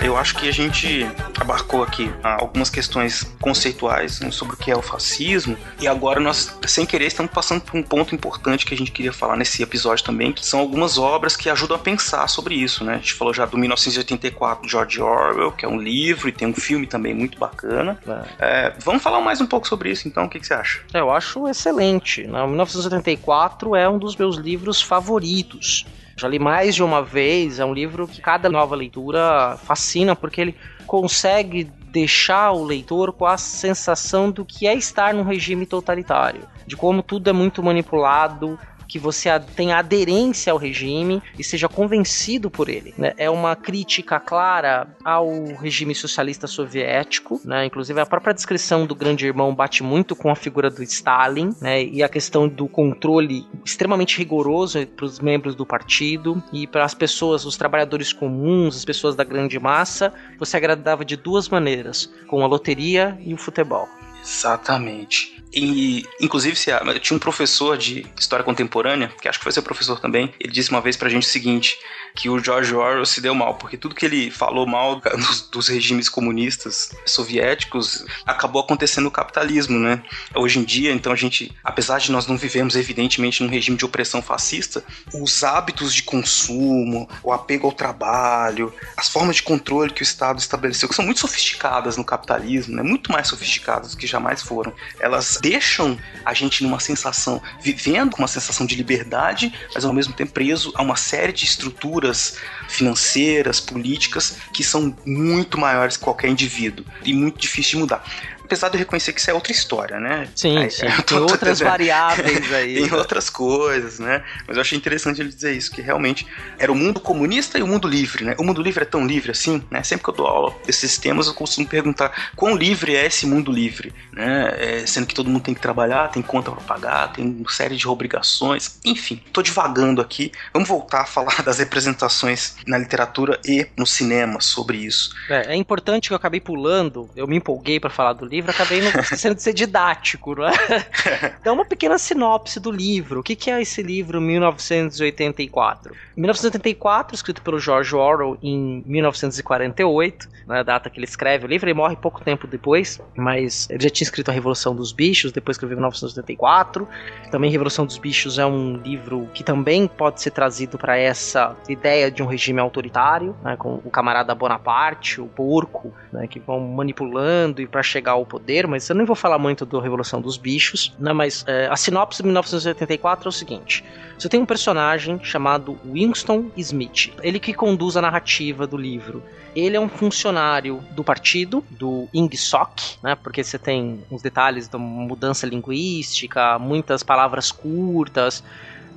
Eu acho que a gente abarcou aqui ah, algumas questões conceituais né, sobre o que é o fascismo e agora nós, sem querer, estamos passando por um ponto importante que a gente queria falar nesse episódio também, que são algumas obras que ajudam a pensar sobre isso, né? A gente falou já do 1984 George Orwell, que é um livro e tem um filme também muito bacana. É. É, vamos falar mais um pouco sobre isso, então, o que, que você acha? É, eu acho excelente. Né? 1984 é um dos meus livros favoritos. Já li mais de uma vez, é um livro que cada nova leitura fascina, porque ele consegue deixar o leitor com a sensação do que é estar num regime totalitário, de como tudo é muito manipulado, que você tenha aderência ao regime e seja convencido por ele. Né? É uma crítica clara ao regime socialista soviético, né? inclusive a própria descrição do grande irmão bate muito com a figura do Stalin né? e a questão do controle extremamente rigoroso para os membros do partido e para as pessoas, os trabalhadores comuns, as pessoas da grande massa, você agradava de duas maneiras, com a loteria e o futebol. Exatamente. E, inclusive, tinha um professor de história contemporânea, que acho que foi seu professor também, ele disse uma vez pra gente o seguinte: que o George Orwell se deu mal, porque tudo que ele falou mal [laughs] dos, dos regimes comunistas soviéticos acabou acontecendo no capitalismo, né? Hoje em dia, então, a gente, apesar de nós não vivemos, evidentemente, num regime de opressão fascista, os hábitos de consumo, o apego ao trabalho, as formas de controle que o Estado estabeleceu, que são muito sofisticadas no capitalismo, né? muito mais sofisticadas do que jamais foram, elas deixam a gente numa sensação, vivendo com uma sensação de liberdade, mas ao mesmo tempo preso a uma série de estruturas financeiras, políticas, que são muito maiores que qualquer indivíduo e muito difícil de mudar apesar de eu reconhecer que isso é outra história, né? Sim, aí, sim. [laughs] Tem outras [laughs] variáveis aí. Tem outras coisas, né? Mas eu achei interessante ele dizer isso, que realmente era o mundo comunista e o mundo livre, né? O mundo livre é tão livre assim, né? Sempre que eu dou aula desses temas, eu costumo perguntar quão livre é esse mundo livre, né? É, sendo que todo mundo tem que trabalhar, tem conta para pagar, tem uma série de obrigações, enfim. Tô divagando aqui. Vamos voltar a falar [laughs] das representações na literatura e no cinema sobre isso. É, é importante que eu acabei pulando, eu me empolguei para falar do livro, livro, acabei [laughs] de ser didático, não é? Dá [laughs] uma pequena sinopse do livro. O que, que é esse livro 1984? 1984, escrito pelo George Orwell em 1948, né, a data que ele escreve o livro, ele morre pouco tempo depois, mas ele já tinha escrito A Revolução dos Bichos, depois escreveu em 1984. Também Revolução dos Bichos é um livro que também pode ser trazido para essa ideia de um regime autoritário, né, com o camarada Bonaparte, o porco, né, que vão manipulando e para chegar ao poder, mas eu não vou falar muito do Revolução dos Bichos, né, mas é, a sinopse de 1984 é o seguinte: você tem um personagem chamado Winston Smith, ele que conduz a narrativa do livro. Ele é um funcionário do partido, do INGSOC, né? Porque você tem uns detalhes da mudança linguística, muitas palavras curtas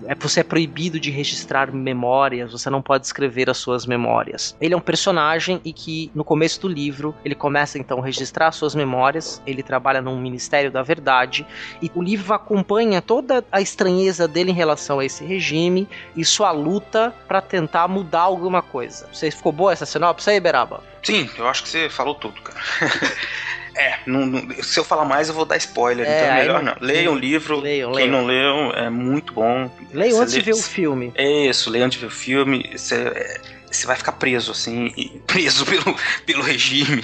é, você é proibido de registrar memórias, você não pode escrever as suas memórias. Ele é um personagem e que no começo do livro ele começa então a registrar as suas memórias, ele trabalha num Ministério da Verdade e o livro acompanha toda a estranheza dele em relação a esse regime e sua luta para tentar mudar alguma coisa. Você ficou boa essa sinopse aí, Beraba? Sim, eu acho que você falou tudo, cara. [laughs] É, não, não, se eu falar mais, eu vou dar spoiler, é, então é melhor não. Leiam o livro, leiam, quem leiam. não leu, é muito bom. Leiam antes lê, de ver o filme. É isso, leiam antes de ver o filme. Você, é, você vai ficar preso, assim, preso [laughs] pelo, pelo regime.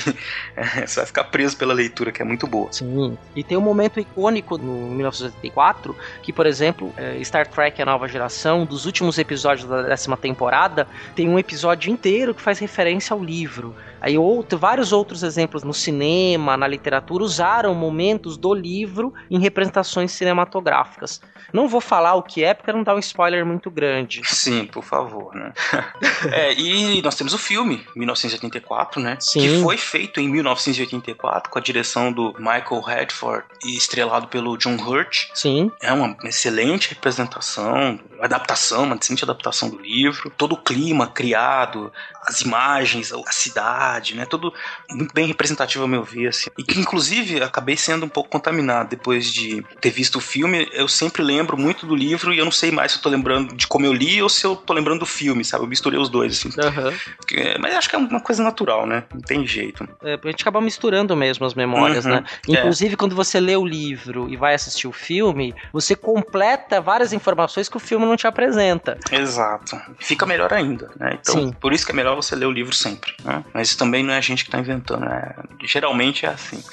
É, você vai ficar preso pela leitura, que é muito boa. Sim. E tem um momento icônico no 1984, que, por exemplo, é, Star Trek A Nova Geração, dos últimos episódios da décima temporada, tem um episódio inteiro que faz referência ao livro. Aí outro, vários outros exemplos no cinema, na literatura, usaram momentos do livro em representações cinematográficas. Não vou falar o que é, porque não dá um spoiler muito grande. [laughs] Sim, por favor, né? [laughs] é, e nós temos o filme, 1984, né? Sim. Que foi feito em 1984, com a direção do Michael Redford e estrelado pelo John Hurt. Sim. É uma excelente representação, adaptação, uma excelente adaptação do livro. Todo o clima criado, as imagens, a cidade, né? Tudo muito bem representativo ao meu ver, assim. E que, inclusive, acabei sendo um pouco contaminado depois de ter visto o filme. Eu sempre lembro muito do livro e eu não sei mais se eu tô lembrando de como eu li ou se eu tô lembrando do filme, sabe? Eu misturei os dois, assim. Uhum. Porque, mas acho que é uma coisa natural, né? Não tem jeito. É, a gente acaba misturando mesmo as memórias, Uhum, né? é. Inclusive, quando você lê o livro e vai assistir o filme, você completa várias informações que o filme não te apresenta. Exato. Fica melhor ainda, né? Então, Sim. por isso que é melhor você ler o livro sempre, né? Mas também não é a gente que tá inventando, né? Geralmente é assim. [laughs]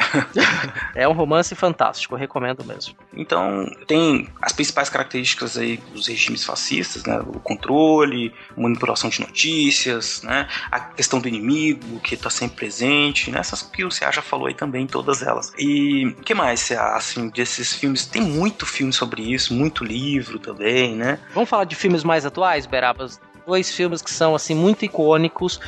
É um romance fantástico, eu recomendo mesmo. Então, tem as principais características aí dos regimes fascistas, né? O controle, manipulação de notícias, né? A questão do inimigo, que tá sempre presente, né? Essas que o Cea já falou aí também, todas elas. E o que mais, Cea, assim, desses filmes? Tem muito filme sobre isso, muito livro também, né? Vamos falar de filmes mais atuais, Berabas? Dois filmes que são assim muito icônicos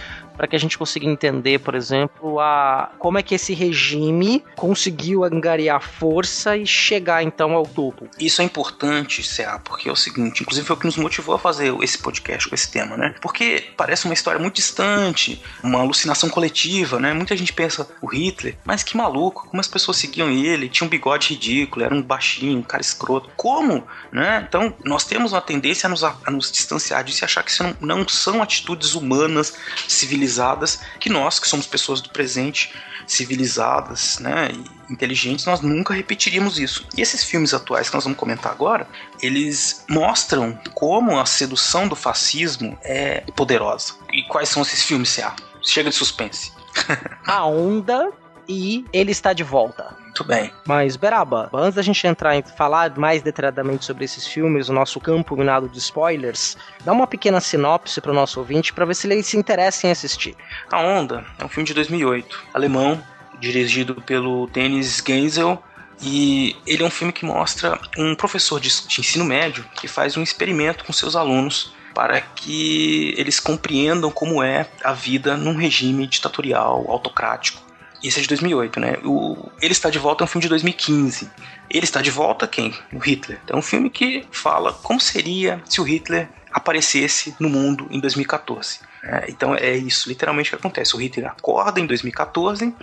para que a gente consiga entender, por exemplo, a como é que esse regime conseguiu angariar força e chegar então ao topo. Isso é importante, CA, porque é o seguinte, inclusive foi o que nos motivou a fazer esse podcast com esse tema, né? Porque parece uma história muito distante, uma alucinação coletiva, né? Muita gente pensa, o Hitler, mas que maluco, como as pessoas seguiam ele, tinha um bigode ridículo, era um baixinho, um cara escroto. Como? Né? Então, nós temos uma tendência a nos, a nos distanciar disso e achar que isso não, não são atitudes humanas, civilizadas civilizadas que nós, que somos pessoas do presente, civilizadas, né, e inteligentes, nós nunca repetiríamos isso. E esses filmes atuais que nós vamos comentar agora, eles mostram como a sedução do fascismo é poderosa. E quais são esses filmes, C.A.? Chega de suspense. [laughs] a Onda e Ele Está de Volta. Muito bem. Mas, Beraba, antes da gente entrar em falar mais detalhadamente sobre esses filmes, o nosso campo minado de spoilers, dá uma pequena sinopse para o nosso ouvinte para ver se ele se interessa em assistir. A Onda é um filme de 2008, alemão, dirigido pelo Dennis Gensel, e ele é um filme que mostra um professor de, ensino médio que faz um experimento com seus alunos para que eles compreendam como é a vida num regime ditatorial, autocrático. Isso é de 2008, né? O Ele Está de Volta é um filme de 2015. Ele Está de Volta quem? O Hitler. Então é um filme que fala como seria se o Hitler aparecesse no mundo em 2014. É, então é isso literalmente que acontece. O Hitler acorda em 2014,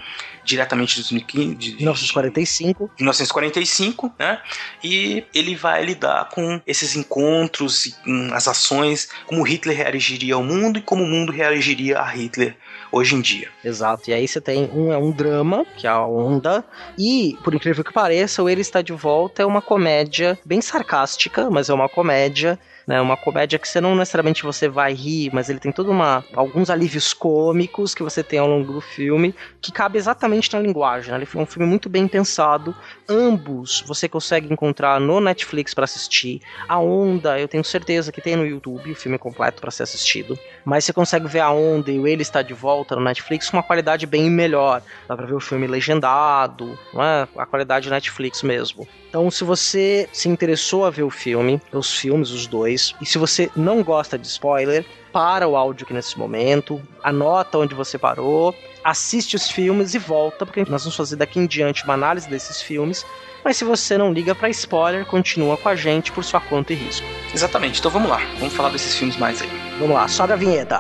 diretamente de 2015, de 1945. 1945, né? E ele vai lidar com esses encontros as ações, como Hitler reagiria ao mundo e como o mundo reagiria a Hitler hoje em dia. Exato. E aí você tem um, é um drama, que é a Onda, e, por incrível que pareça, o Ele Está de Volta é uma comédia bem sarcástica, mas é uma comédia né? Uma comédia que você não necessariamente você vai rir, mas ele tem todo uma alguns alívios cômicos que você tem ao longo do filme que cabe exatamente na linguagem. Né? Ele foi um filme muito bem pensado. Ambos você consegue encontrar no Netflix para assistir. A Onda, eu tenho certeza que tem no YouTube o filme completo para ser assistido. Mas você consegue ver a Onda e o Ele está de volta no Netflix com uma qualidade bem melhor. Dá para ver o filme legendado, é? A qualidade Netflix mesmo. Então, se você se interessou a ver o filme, os filmes, os dois, e se você não gosta de spoiler, para o áudio aqui nesse momento, anota onde você parou, assiste os filmes e volta, porque nós vamos fazer daqui em diante uma análise desses filmes. Mas se você não liga para spoiler, continua com a gente por sua conta e risco. Exatamente, então vamos lá, vamos falar desses filmes mais aí. Vamos lá, sobe a vinheta.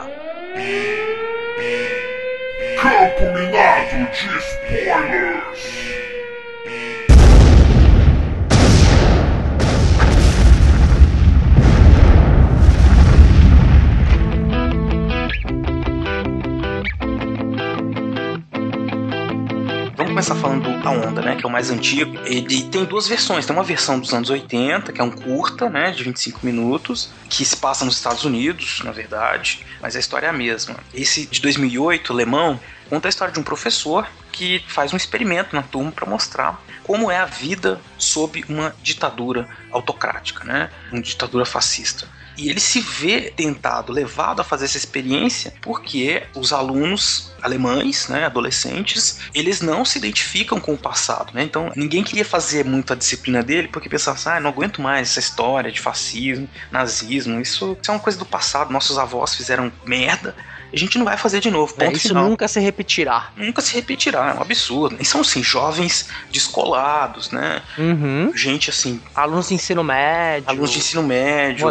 Campo minado de spoilers. Começar falando A Onda, né, que é o mais antigo. Ele tem duas versões. Tem uma versão dos anos 80, que é um curta, né, de 25 minutos, que se passa nos Estados Unidos, na verdade, mas a história é a mesma. Esse de 2008, Lemão, conta a história de um professor que faz um experimento na turma para mostrar como é a vida sob uma ditadura autocrática, né? Uma ditadura fascista. E ele se vê tentado, levado a fazer essa experiência, porque os alunos alemães, né, adolescentes, eles não se identificam com o passado, né? Então, ninguém queria fazer muito a disciplina dele porque pensava assim, ah, não aguento mais essa história de fascismo, nazismo, isso, isso é uma coisa do passado, nossos avós fizeram merda, a gente não vai fazer de novo. É, isso final. nunca se repetirá. Nunca se repetirá, é um absurdo. E são, assim, jovens descolados, né? Uhum. Gente, assim... Alunos de ensino médio. Alunos de ensino médio.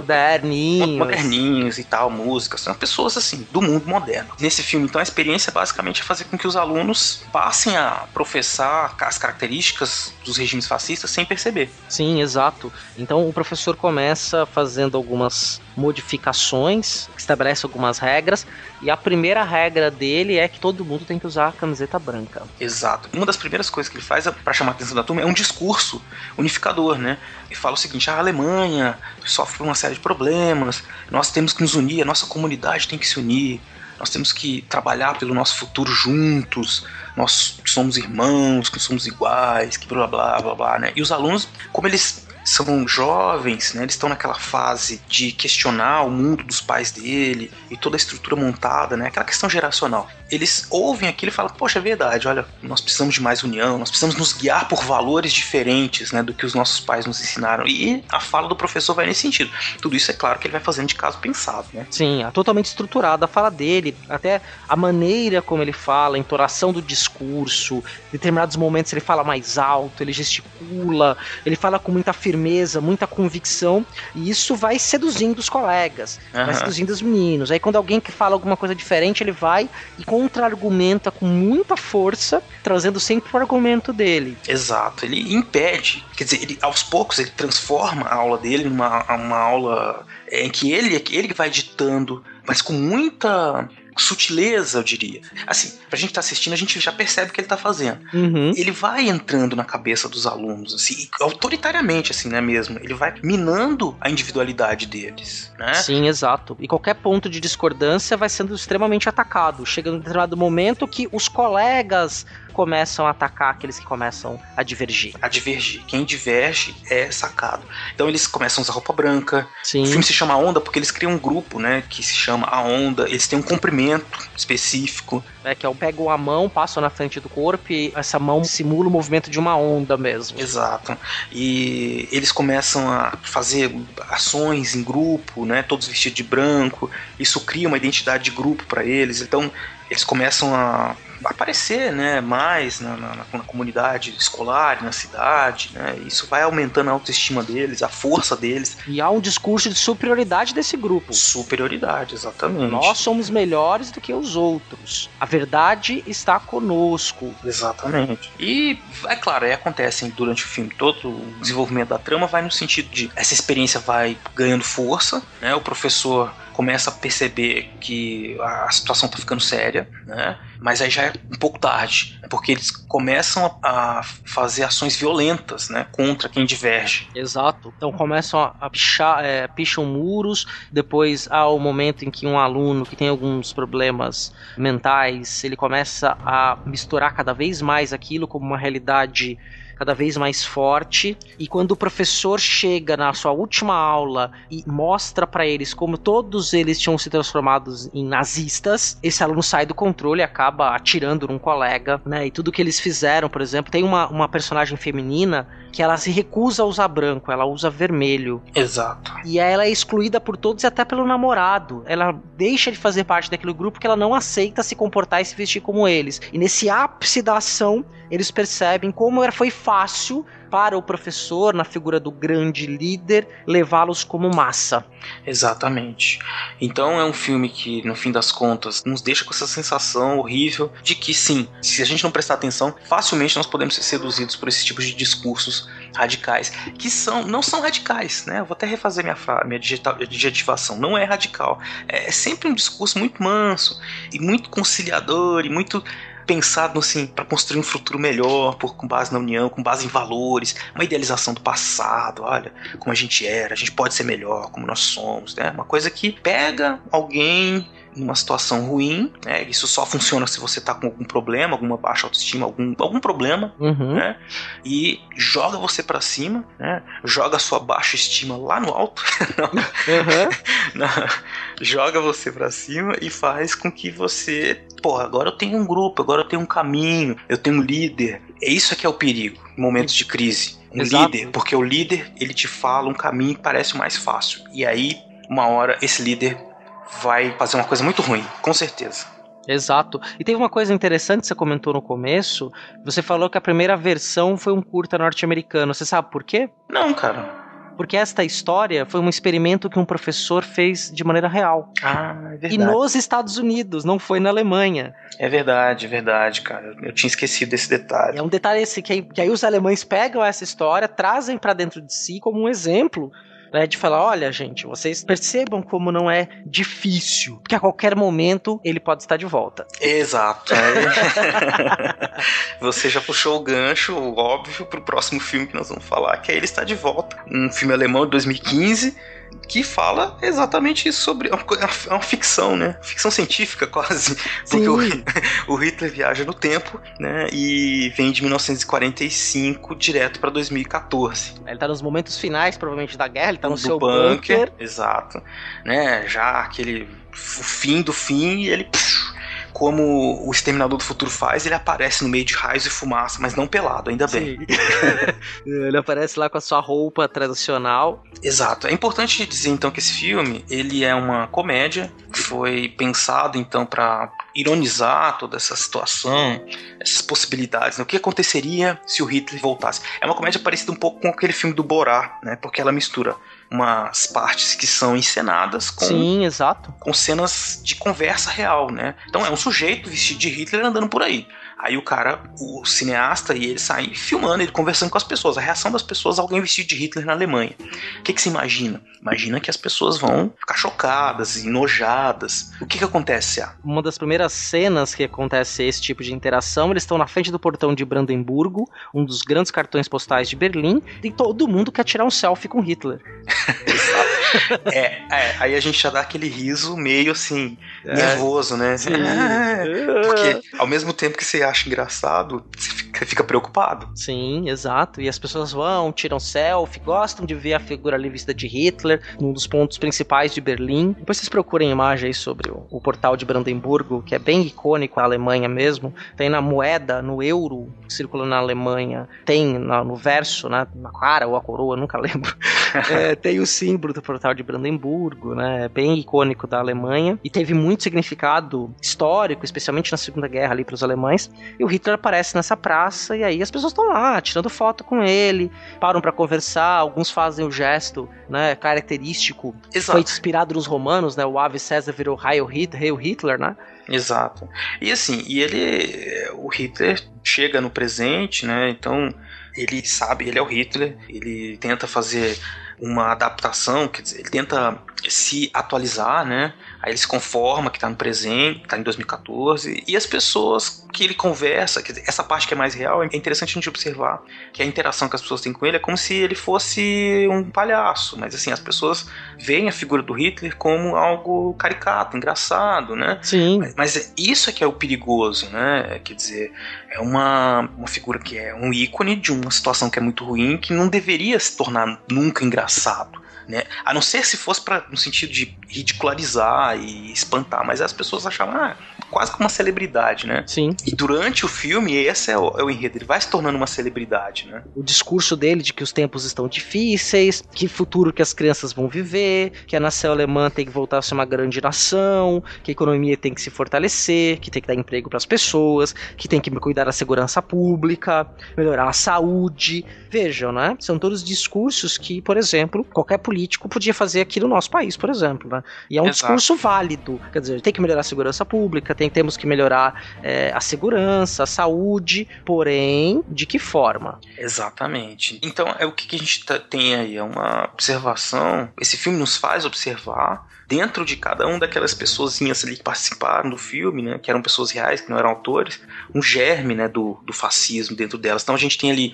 Moderninhos. Moderninhos e tal, músicas. São pessoas, assim, do mundo moderno. Nesse filme, então, a experiência basicamente é fazer com que os alunos passem a professar as características dos regimes fascistas sem perceber. Sim, exato. Então, o professor começa fazendo algumas modificações, estabelece algumas regras, e a primeira regra dele é que todo mundo tem que usar a camiseta branca. Exato. Uma das primeiras coisas que ele faz para chamar a atenção da turma é um discurso unificador, né? Ele fala o seguinte: a Alemanha sofre uma série de problemas, nós temos que nos unir, a nossa comunidade tem que se unir, nós temos que trabalhar pelo nosso futuro juntos, nós somos irmãos, que somos iguais, que blá blá blá blá, né? E os alunos, como eles são jovens, né? Eles estão naquela fase de questionar o mundo dos pais dele e toda a estrutura montada, né? Aquela questão geracional. Eles ouvem aquilo e falam: Poxa, é verdade, olha, nós precisamos de mais união, nós precisamos nos guiar por valores diferentes, né? Do que os nossos pais nos ensinaram. E a fala do professor vai nesse sentido. Tudo isso é claro que ele vai fazendo de caso pensado, né? Sim, é totalmente estruturada a fala dele, até a maneira como ele fala, a entonação do discurso, em determinados momentos ele fala mais alto, ele gesticula, ele fala com muita firmeza firmeza, muita convicção, e isso vai seduzindo os colegas, uhum. vai seduzindo os meninos. Aí quando alguém que fala alguma coisa diferente, ele vai e contra-argumenta com muita força, trazendo sempre o argumento dele. Exato, ele impede, quer dizer, ele, aos poucos ele transforma a aula dele numa uma aula em que ele, ele vai ditando, mas com muita sutileza, eu diria. Assim, pra gente estar tá assistindo, a gente já percebe o que ele tá fazendo. Uhum. Ele vai entrando na cabeça dos alunos, assim, autoritariamente, assim, né mesmo? Ele vai minando a individualidade deles, né? Sim, exato. E qualquer ponto de discordância vai sendo extremamente atacado. Chega num determinado momento que os colegas começam a atacar aqueles que começam a divergir. A divergir. Quem diverge é sacado. Então eles começam a usar roupa branca. Sim. O filme se chama Onda porque eles criam um grupo, né? Que se chama A Onda. Eles têm um comprimento específico. É que é o pego a mão, passo na frente do corpo e essa mão simula o movimento de uma onda mesmo. Exato. E eles começam a fazer ações em grupo, né? Todos vestidos de branco. Isso cria uma identidade de grupo para eles. Então eles começam a aparecer né, mais na, na, na, comunidade escolar, na cidade, né? Isso vai aumentando a autoestima deles, a força deles. E há um discurso de superioridade desse grupo. Superioridade, exatamente. Nós somos melhores do que os outros. A verdade está conosco. Exatamente. E, é claro, aí acontecem durante o filme todo o desenvolvimento da trama vai no sentido de essa experiência vai ganhando força, né? O professor começa a perceber que a situação tá ficando séria, né? Mas aí já é um pouco tarde, porque eles começam a, fazer ações violentas, né? Contra quem diverge. Exato. Então começam a pichar, é, picham muros, depois há o momento em que um aluno que tem alguns problemas mentais, ele começa a misturar cada vez mais aquilo como uma realidade cada vez mais forte. E quando o professor chega na sua última aula e mostra para eles como todos eles tinham se transformado em nazistas, esse aluno sai do controle e acaba atirando num colega, né? E tudo que eles fizeram, por exemplo, tem uma, uma personagem feminina que ela se recusa a usar branco, ela usa vermelho. Exato. E ela é excluída por todos e até pelo namorado. Ela deixa de fazer parte daquele grupo porque ela não aceita se comportar e se vestir como eles. E nesse ápice da ação, eles percebem como foi fácil para o professor, na figura do grande líder, levá-los como massa. Exatamente. Então é um filme que, no fim das contas, nos deixa com essa sensação horrível de que, sim, se a gente não prestar atenção, facilmente nós podemos ser seduzidos por esse tipo de discursos radicais, que são não são radicais, né? Eu vou até refazer minha, minha adjetivação. Não é radical. É sempre um discurso muito manso e muito conciliador e muito pensado assim para construir um futuro melhor, por, com base na união, com base em valores, uma idealização do passado, olha como a gente era, a gente pode ser melhor, como nós somos, né? Uma coisa que pega alguém numa situação ruim, né? Isso só funciona se você tá com algum problema, alguma baixa autoestima, algum, algum problema, uhum. né? E joga você para cima, né? Joga a sua baixa estima lá no alto. [laughs] uhum. joga você para cima e faz com que você, pô, agora eu tenho um grupo, agora eu tenho um caminho, eu tenho um líder. É isso que é o perigo em momentos de crise. Um Exato. líder, porque o líder, ele te fala um caminho que parece mais fácil. E aí, uma hora, esse líder vai fazer uma coisa muito ruim, com certeza. Exato. E teve uma coisa interessante que você comentou no começo. Você falou que a primeira versão foi um curta norte-americano. Você sabe por quê? Não, cara. Porque esta história foi um experimento que um professor fez de maneira real. Ah, é verdade. E nos Estados Unidos, não foi na Alemanha. É verdade, é verdade, cara. Eu tinha esquecido desse detalhe. É um detalhe esse que, que aí os alemães pegam essa história, trazem para dentro de si como um exemplo né, de falar, olha, gente, vocês percebam como não é difícil, porque a qualquer momento ele pode estar de volta. Exato. [laughs] Você já puxou o gancho, óbvio, pro próximo filme que nós vamos falar, que é Ele Está de Volta, um filme alemão de 2015, que fala exatamente isso sobre. É uma, é uma ficção, né? Ficção científica, [laughs] quase. Porque o, o, Hitler viaja no tempo, né? E vem de 1945 direto para 2014. Ele tá nos momentos finais, provavelmente, da guerra, ele tá no, no seu bunker. bunker. Exato. Né? Já aquele. O fim do fim, e ele. Psh, como o Exterminador do Futuro faz, ele aparece no meio de raios e fumaça, mas não pelado, ainda bem. [laughs] ele aparece lá com a sua roupa tradicional. Exato. É importante dizer então que esse filme, ele é uma comédia que foi pensado então para ironizar toda essa situação, essas possibilidades. Né? O que aconteceria se o Hitler voltasse? É uma comédia parecida um pouco com aquele filme do Borá, né? Porque ela mistura umas partes que são encenadas com Sim, exato. com cenas de conversa real, né? Então é um sujeito vestido de Hitler andando por aí. Aí o cara, o cineasta e ele saem filmando, ele conversando com as pessoas, a reação das pessoas alguém vestido de Hitler na Alemanha. O que, que se imagina? Imagina que as pessoas vão ficar chocadas, enojadas. O que, que acontece? Ah? Uma das primeiras cenas que acontece esse tipo de interação, eles estão na frente do portão de Brandemburgo, um dos grandes cartões postais de Berlim, e todo mundo quer tirar um selfie com Hitler. [laughs] é, é, aí a gente já dá aquele riso meio assim, é. nervoso, né? [laughs] Porque ao mesmo tempo que você acha engraçado, você fica, fica, preocupado. Sim, exato. E as pessoas vão, tiram selfie, gostam de ver a figura ali vista de Hitler, num dos pontos principais de Berlim. Depois vocês procurem imagem aí sobre o, o portal de Brandemburgo, que é bem icônico na Alemanha mesmo. Tem na moeda, no euro, que circula na Alemanha, tem na, no verso, né, na cara ou a coroa, nunca [laughs] lembro. é, tem o símbolo do portal de Brandemburgo, né? É bem icônico da Alemanha e teve muito significado histórico, especialmente na Segunda Guerra ali para os alemães. E o Hitler aparece nessa praça e aí as pessoas estão lá tirando foto com ele, param para conversar, alguns fazem o gesto, né, característico, Exato. foi inspirado nos romanos, né? O Ave César virou Heil Hitler, Heil Hitler, né? Exato. E assim, e ele, o Hitler chega no presente, né? Então ele sabe, ele é o Hitler, ele tenta fazer uma adaptação, quer dizer, ele tenta se atualizar, né? Aí ele se conforma que está no presente, está em 2014, e as pessoas que ele conversa, dizer, essa parte que é mais real, é interessante a gente observar que a interação que as pessoas têm com ele é como se ele fosse um palhaço, mas assim, as pessoas veem a figura do Hitler como algo caricato, engraçado, né? Sim. Mas, mas isso é que é o perigoso, né? Quer dizer, é uma, uma figura que é um ícone de uma situação que é muito ruim, que não deveria se tornar nunca engraçado né? A não ser se fosse para no sentido de ridicularizar e espantar, mas as pessoas achavam ah, quase como uma celebridade, né? Sim. E durante o filme, esse é o, é o enredo, ele vai se tornando uma celebridade, né? O discurso dele de que os tempos estão difíceis, que futuro que as crianças vão viver, que a nação alemã tem que voltar a ser uma grande nação, que a economia tem que se fortalecer, que tem que dar emprego para as pessoas, que tem que cuidar da segurança pública, melhorar a saúde. Vejam, né? São todos discursos que, por exemplo, qualquer político podia fazer aqui no nosso país, por exemplo. Né? E é um Exato. discurso válido. Quer dizer, tem que melhorar a segurança pública, tem, temos que melhorar é, a segurança, a saúde, porém, de que forma? Exatamente. Então, é o que, que a gente tá, tem aí? É uma observação. Esse filme nos faz observar dentro de cada um daquelas pessoas ali que participaram do filme, né, que eram pessoas reais, que não eram autores, um germe, né, do, do fascismo dentro delas. Então a gente tem ali,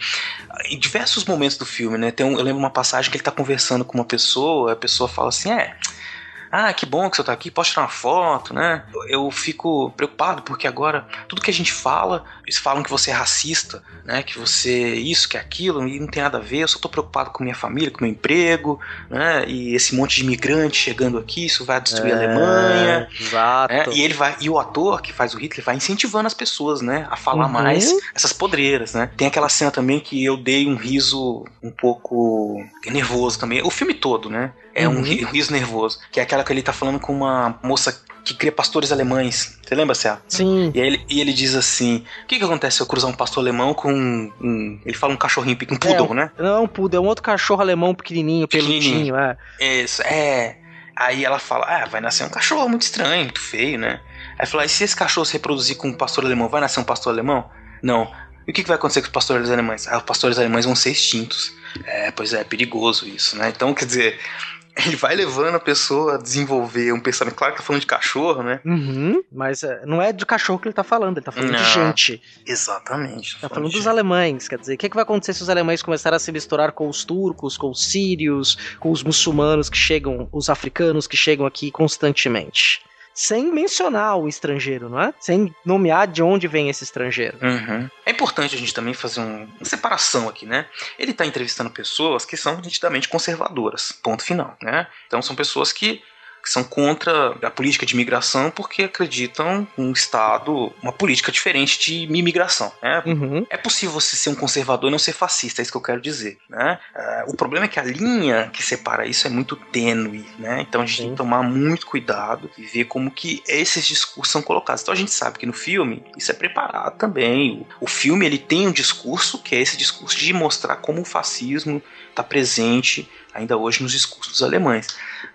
em diversos momentos do filme, né, tem um, eu lembro uma passagem que ele está conversando com uma pessoa, a pessoa fala assim, é ah, que bom que você tá aqui, posso tirar uma foto, né? Eu fico preocupado porque agora tudo que a gente fala, eles falam que você é racista, né? Que você isso, que é aquilo, e não tem nada a ver, eu só tô preocupado com minha família, com meu emprego, né? E esse monte de imigrante chegando aqui, isso vai destruir é, a Alemanha. Exato. Né? E ele vai, e o ator que faz o Hitler vai incentivando as pessoas, né? A falar uhum. mais essas podreiras, né? Tem aquela cena também que eu dei um riso um pouco nervoso também, o filme todo, né? É uhum. um riso nervoso. Que é aquela que ele tá falando com uma moça que cria pastores alemães. Você lembra, Cé? Sim. E ele, e ele diz assim: o que, que acontece se eu cruzar um pastor alemão com um. um ele fala um cachorrinho, um poodle, é, né? Não é um poodle, é um outro cachorro alemão pequenininho, peludinho, é. Isso, é. Aí ela fala: ah, vai nascer um cachorro muito estranho, muito feio, né? Aí fala: e se esse cachorro se reproduzir com um pastor alemão, vai nascer um pastor alemão? Não. E o que, que vai acontecer com os pastores alemães? Ah, os pastores alemães vão ser extintos. É, pois é, é perigoso isso, né? Então, quer dizer, ele vai levando a pessoa a desenvolver um pensamento. Claro que tá falando de cachorro, né? Uhum, mas é, não é de cachorro que ele tá falando, ele tá falando não, de gente. Exatamente. Tá, tá falando, dos alemães, quer dizer, o que, que vai acontecer se os alemães começarem a se misturar com os turcos, com os sírios, com os muçulmanos que chegam, os africanos que chegam aqui constantemente? Sem mencionar o estrangeiro, não é? Sem nomear de onde vem esse estrangeiro. Uhum. É importante a gente também fazer um, uma separação aqui, né? Ele está entrevistando pessoas que são nitidamente conservadoras, ponto final, né? Então são pessoas que que são contra a política de imigração porque acreditam um Estado, uma política diferente de imigração. Né? Uhum. É possível você ser um conservador e não ser fascista, é isso que eu quero dizer. Né? Uh, o problema é que a linha que separa isso é muito tênue, né? então a gente Sim. tem que tomar muito cuidado e ver como que esses discursos são colocados. Então a gente sabe que no filme isso é preparado também. O, o filme ele tem um discurso que é esse discurso de mostrar como o fascismo está presente ainda hoje nos discursos alemães.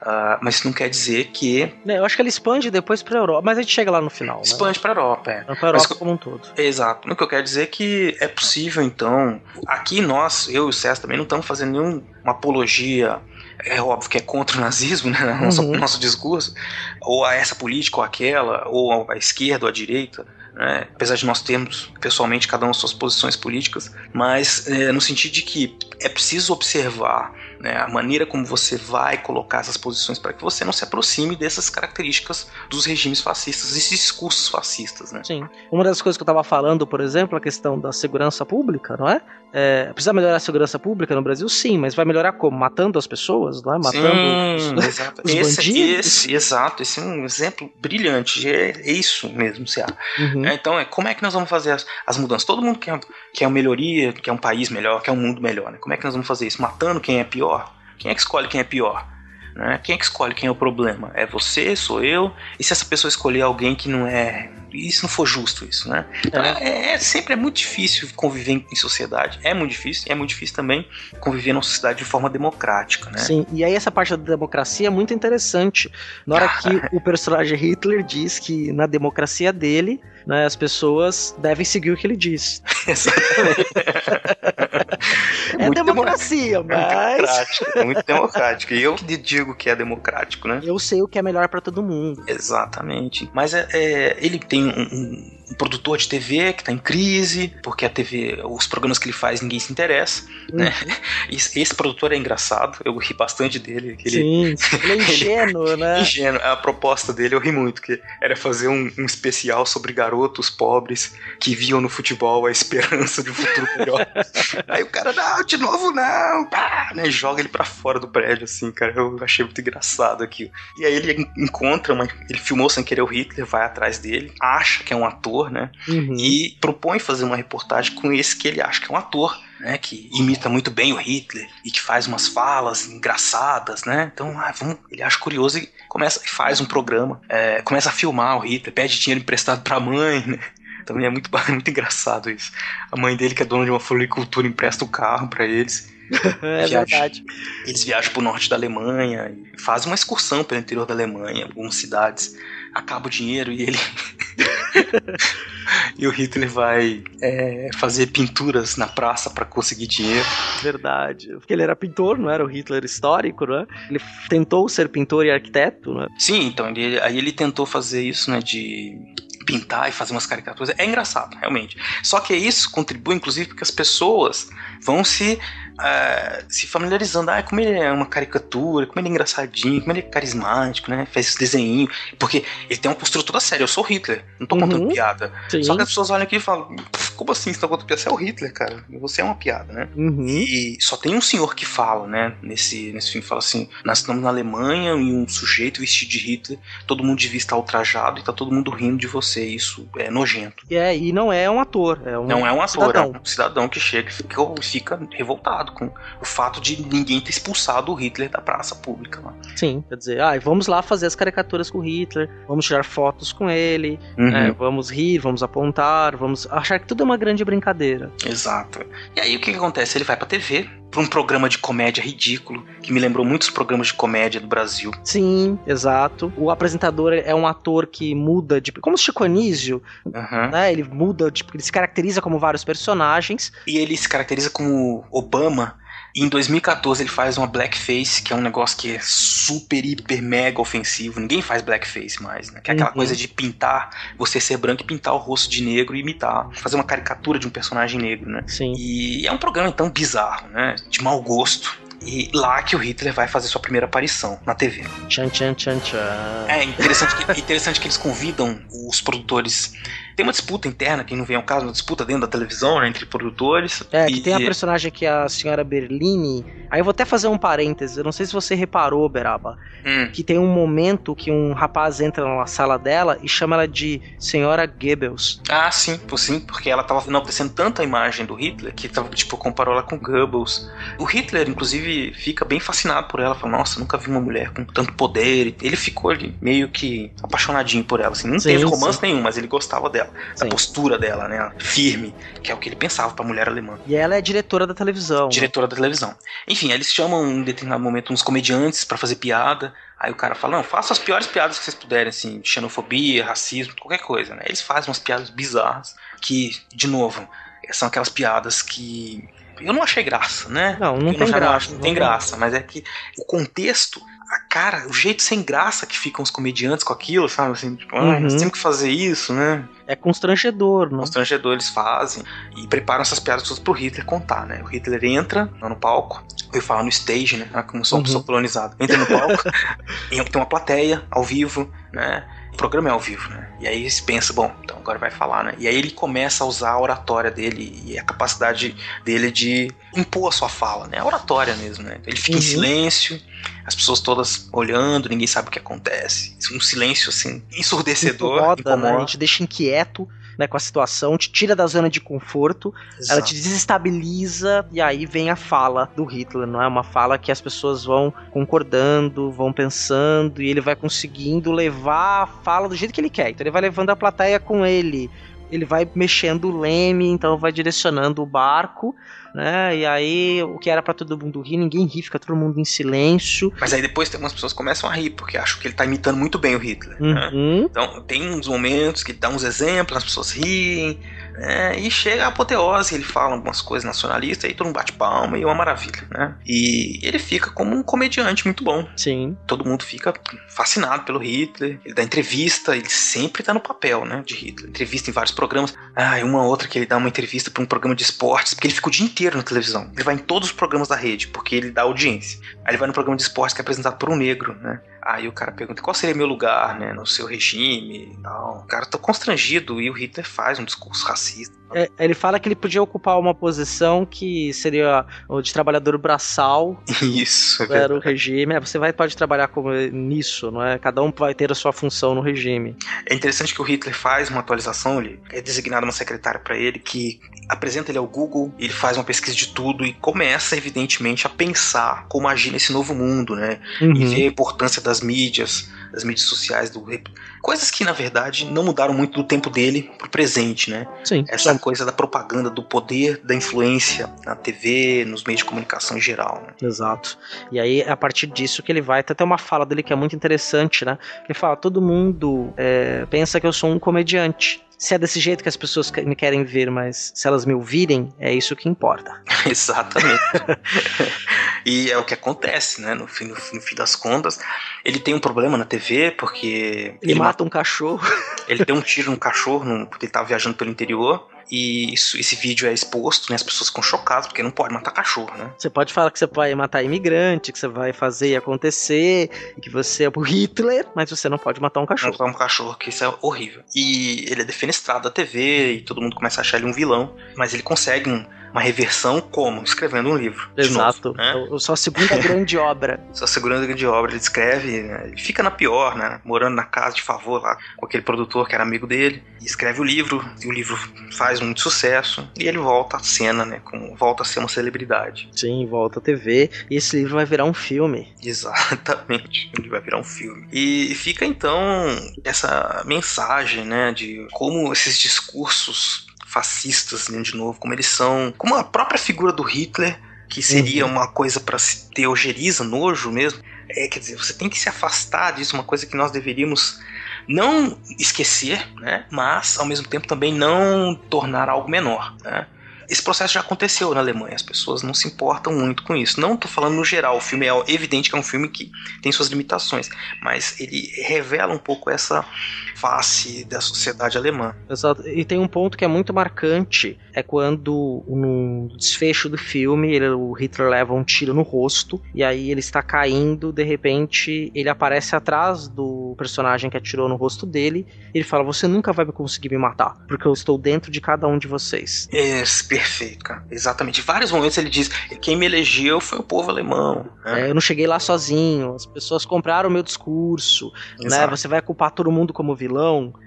Uh, mas isso não quer dizer que. É, eu acho que ele expande depois para a Europa, mas a gente chega lá no final. Né? Expande né? para a Europa, é. Para a Europa mas, como um todo. Exato. O que eu quero dizer é que é possível, então. Aqui nós, eu e o César também, não estamos fazendo nenhuma apologia é óbvio que é contra o nazismo, né? [laughs] Nosso, uhum. nosso discurso, ou a essa política ou aquela, ou a esquerda ou a direita, né? apesar de nós termos pessoalmente cada um suas posições políticas, mas é, no sentido de que é preciso observar né, a maneira como você vai colocar essas posições para que você não se aproxime dessas características dos regimes fascistas, desses discursos fascistas. Né? Sim. Uma das coisas que eu estava falando, por exemplo, a questão da segurança pública, não é? É? Precisa melhorar a segurança pública no Brasil? Sim, mas vai melhorar como? Matando as pessoas, não é? Matando Sim, os, exato. [laughs] os esse, bandidos? Esse, exato, esse é um exemplo brilhante, é, é isso mesmo, Cia. Uhum. É, então, é, como é que nós vamos fazer as, as mudanças? Todo mundo quer, quer uma melhoria, quer um país melhor, quer um mundo melhor, né? Como é que nós vamos fazer isso? Matando quem é pior? Quem é que escolhe quem é pior? Né? Quem é que escolhe quem é o problema? É você? Sou eu? E se essa pessoa escolher alguém que não é. Se não for justo isso, né? Então, é, é, é sempre é muito difícil conviver em, em, sociedade. É muito difícil. E é muito difícil também conviver numa sociedade de forma democrática, né? Sim, e aí essa parte da democracia é muito interessante. Na hora que o personagem Hitler diz que na democracia dele, né, as pessoas devem seguir o que ele diz. [laughs] Exatamente. [laughs] é muito democracia, [laughs] mas. Democrático, muito democrático. E eu que digo que é democrático, né? Eu sei o que é melhor para todo mundo. Exatamente. Mas é, é ele tem um, um um produtor de TV que está em crise, porque a TV, os programas que ele faz, ninguém se interessa, né? uhum. né? [laughs] Esse, esse, produtor é engraçado, eu ri bastante dele. Que ele, Sim, [laughs] ele é ingênuo, ele, né? Ingênuo. A proposta dele eu ri muito, que era fazer um, um, especial sobre garotos pobres que viam no futebol a esperança de um futuro melhor. [laughs] Aí o cara, não, de novo não, pá, né? Joga ele para fora do prédio, assim, cara. Eu achei muito engraçado aqui. E aí ele encontra uma. Ele filmou sem querer o Hitler, vai atrás dele, acha que é um ator ator, né? Uhum. E propõe fazer uma reportagem com esse que ele acha que é um ator. Né, que imita muito bem o Hitler e que faz umas falas engraçadas, né? Então, ah, vamos, ele acha curioso e começa e faz um programa, é, começa a filmar o Hitler, pede dinheiro emprestado para a mãe, né? Também é muito, [laughs] muito engraçado isso. A mãe dele, que é dona de uma floricultura, empresta o carro para eles. [laughs] é viaja, verdade. Eles viajam pro norte da Alemanha, fazem uma excursão pelo interior da Alemanha, algumas cidades acaba o dinheiro e ele. [laughs] e o Hitler vai é, fazer pinturas na praça para conseguir dinheiro. Verdade. Porque ele era pintor, não era o Hitler histórico, né? Ele tentou ser pintor e arquiteto, né? Sim, então ele, aí ele tentou fazer isso, né? De pintar e fazer umas caricaturas. É engraçado, realmente. Só que isso contribui, inclusive, porque as pessoas vão se uh, se familiarizando. Ah, como ele é uma caricatura, como ele é engraçadinho, como ele é carismático, né? Faz esse desenho. Porque ele tem uma postura toda séria. Eu sou Hitler, não tô uhum. contando piada. Sim. Só que as pessoas olham aqui e falam: como assim você tá contando piada? Você é o Hitler, cara. Você é uma piada, né? Uhum. E só tem um senhor que fala, né? Nesse, nesse filme, fala assim: nós estamos na Alemanha e um sujeito vestido de Hitler, todo mundo devia estar ultrajado e tá todo mundo rindo de você. Isso é nojento. É, e não é um ator. É um não é um ator, cidadão. é um cidadão que chega e fica revoltado com o fato de ninguém ter expulsado o Hitler da praça pública. Lá. Sim, quer dizer, ah, vamos lá fazer as caricaturas com o Hitler, vamos tirar fotos com ele, uhum. é, vamos rir, vamos apontar, vamos achar que tudo é uma grande brincadeira. Exato. E aí o que, que acontece? Ele vai pra TV, para um programa de comédia ridículo, que me lembrou muitos programas de comédia do Brasil. Sim, exato. O apresentador é um ator que muda de. Como o Chico Anísio, uhum. né? Ele muda, tipo, ele se caracteriza como vários personagens. E ele se caracteriza como Obama em 2014 ele faz uma blackface, que é um negócio que é super, hiper, mega ofensivo. Ninguém faz blackface mais, né? Que é aquela uhum. coisa de pintar, você ser branco e pintar o rosto de negro e imitar, fazer uma caricatura de um personagem negro, né? Sim. E é um programa então bizarro, né? De mau gosto. E lá que o Hitler vai fazer sua primeira aparição na TV. Tchan, tchan, tchan, tchan. É interessante que, interessante que eles convidam os produtores tem uma disputa interna, quem não vem ao caso, uma disputa dentro da televisão, né, entre produtores. É, que tem a personagem que é a senhora Berlini. Aí eu vou até fazer um parêntese, eu não sei se você reparou, Beraba, hum. que tem um momento que um rapaz entra na sala dela e chama ela de senhora Goebbels. Ah, sim, sim, porque ela tava enaltecendo tanto a imagem do Hitler que tava, tipo, comparou ela com Goebbels. O Hitler, inclusive, fica bem fascinado por ela, fala, nossa, nunca vi uma mulher com tanto poder. Ele ficou ali meio que apaixonadinho por ela, assim, não sim, teve romance sim. nenhum, mas ele gostava dela. Dela, essa Sim. postura dela, né? Firme, que é o que ele pensava pra mulher alemã. E ela é diretora da televisão. né? Diretora da televisão. Enfim, eles chamam em determinado momento uns comediantes pra fazer piada. Aí o cara fala, não, faça as piores piadas que vocês puderem, assim, xenofobia, racismo, qualquer coisa, né? Eles fazem umas piadas bizarras que, de novo, são aquelas piadas que eu não achei graça, né? Não, não Eu tem já graça, acho, não não tem graça, mas é que o contexto, a cara, o jeito sem graça que ficam os comediantes com aquilo, sabe? Assim, tipo, ai, nós Uhum. temos que fazer isso, né? É constrangedor, não? Constrangedor eles fazem e preparam essas piadas todas pro Hitler contar, né? O Hitler entra no palco, eu falar no stage, né? Como sou uma Uhum. pessoa colonizada. Entra no palco, [laughs] e tem uma plateia ao vivo, né? O programa é ao vivo, né? E aí você pensa, bom, então agora vai falar, né? E aí ele começa a usar a oratória dele e a capacidade dele de impor a sua fala, né? A oratória mesmo, né? Ele fica Uhum. em silêncio, as pessoas todas olhando, ninguém sabe o que acontece. Um silêncio, assim, ensurdecedor, incomoda, né? A incomoda. gente deixa inquieto né, com a situação, te tira da zona de conforto, ela Exato. te desestabiliza e aí vem a fala do Hitler, não é uma fala que as pessoas vão concordando, vão pensando e ele vai conseguindo levar a fala do jeito que ele quer. Então ele vai levando a plateia com ele. Ele vai mexendo o leme, então vai direcionando o barco, né? E aí o que era pra todo mundo rir, ninguém ri, fica todo mundo em silêncio. Mas aí depois tem algumas pessoas que começam a rir, porque acham que ele tá imitando muito bem o Hitler. né? Uhum. Então tem uns momentos que dá uns exemplos, as pessoas riem, né? E chega a apoteose, ele fala algumas coisas nacionalistas, aí todo mundo bate palma e é uma maravilha, né? E ele fica como um comediante muito bom. Sim. Todo mundo fica fascinado pelo Hitler. Ele dá entrevista, ele sempre tá no papel, né? De Hitler. Entrevista em vários programas. Ah, e uma outra que ele dá uma entrevista pra um programa de esportes, porque ele fica o dia inteiro na televisão. Ele vai em todos os programas da rede, porque ele dá audiência. Aí ele vai no programa de esportes que é apresentado por um negro, né? Aí o cara pergunta qual seria meu lugar, né, no seu regime e tal. O cara tá constrangido e o Hitler faz um discurso racista. É, ele fala que ele podia ocupar uma posição que seria o de trabalhador braçal, [laughs] Isso, é era o regime. É, você vai, pode trabalhar como nisso, não é? Cada um vai ter a sua função no regime. É interessante que o Hitler faz uma atualização, ele é designada uma secretária para ele que apresenta ele ao Google, ele faz uma pesquisa de tudo e começa evidentemente a pensar como agir nesse novo mundo, né? E Uhum. ver a importância das mídias, das mídias sociais, do coisas que na verdade não mudaram muito do tempo dele pro presente, né? Sim, Essa coisa da propaganda, do poder, da influência na TV, nos meios de comunicação em geral. Né? Exato. E aí, é a partir disso que ele vai. Tem até uma fala dele que é muito interessante, né? Ele fala: todo mundo é, pensa que eu sou um comediante. Se é desse jeito que as pessoas me querem ver, mas se elas me ouvirem, é isso que importa. [laughs] Exatamente. e é o que acontece, né? No fim, no, no fim das contas, ele tem um problema na TV porque Ele, mata um cachorro. ele deu um tiro no cachorro no, porque ele tava viajando pelo interior. E isso- esse vídeo é exposto, né? As pessoas ficam chocadas porque não pode matar cachorro, né? Você pode falar que você vai matar imigrante, que você vai fazer acontecer, e que você é o Hitler, mas você não pode matar um Não cachorro. matar um cachorro, que isso é horrível. E ele é defenestrado da TV e todo mundo começa a achar ele um vilão. Mas ele consegue um- uma reversão como? Escrevendo um livro. Exato. novo, né? É a sua segunda [laughs] grande obra. Sua segunda grande obra, ele escreve, né? ele fica na pior, né? Morando na casa de favor lá com aquele produtor que era amigo dele, e escreve o livro, e o livro faz muito sucesso, e ele volta à cena, né? Com, volta a ser uma celebridade. Sim, volta à TV. E esse livro vai virar um filme. Exatamente, [laughs] ele vai virar um filme. E fica então essa mensagem, né? De como esses discursos fascistas, né, de novo, como eles são, como a própria figura do Hitler, que seria uma coisa para se ter ojeriza, nojo mesmo. É, quer dizer, você tem que se afastar disso, uma coisa que nós deveríamos não esquecer, né? Mas ao mesmo tempo também não tornar algo menor, né? Esse processo já aconteceu na Alemanha, as pessoas não se importam muito com isso. Não estou falando no geral, o filme é evidente que é um filme que tem suas limitações, mas ele revela um pouco essa face da sociedade alemã. Exato. E tem um ponto que é muito marcante, é quando no desfecho do filme, ele- o Hitler leva um tiro no rosto e aí ele está caindo, de repente ele aparece atrás do personagem que atirou no rosto dele, e ele fala: "Você nunca vai conseguir me matar, porque eu estou dentro de cada um de vocês". Esse Perfeito, cara. Exatamente. Em vários momentos ele diz: quem me elegeu foi o povo alemão. Né? É, eu não cheguei lá sozinho. As pessoas compraram o meu discurso. Né? Você vai culpar todo mundo como vilão.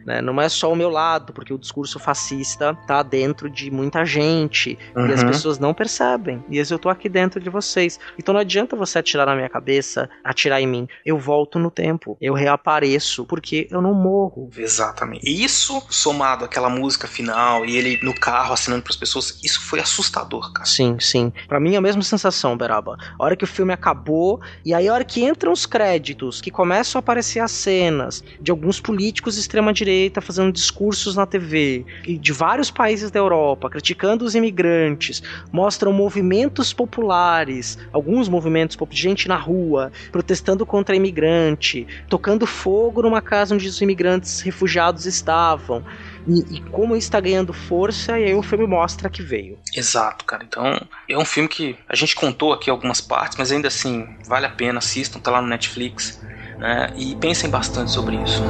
Né? Não é só o meu lado, porque o discurso fascista tá dentro de muita gente. Uhum. E as uhum. pessoas não percebem. E eu tô aqui dentro de vocês. Então não adianta você atirar na minha cabeça, atirar em mim. Eu volto no tempo. Eu reapareço, porque eu não morro. Exatamente. E isso, somado àquela música final e ele no carro assinando para as pessoas, isso foi assustador, cara. Sim, sim. Para mim é a mesma sensação, Beraba. A hora que o filme acabou e aí a hora que entram os créditos, que começam a aparecer as cenas de alguns políticos de extrema direita fazendo discursos na TV e de vários países da Europa criticando os imigrantes, mostram movimentos populares, alguns movimentos de gente na rua protestando contra imigrante, tocando fogo numa casa onde os imigrantes refugiados estavam e, e, como está ganhando força, e aí o filme mostra que veio. Exato, cara. Então, é um filme que a gente contou aqui algumas partes, mas ainda assim, vale a pena, assistam, tá lá no Netflix, né? E pensem bastante sobre isso,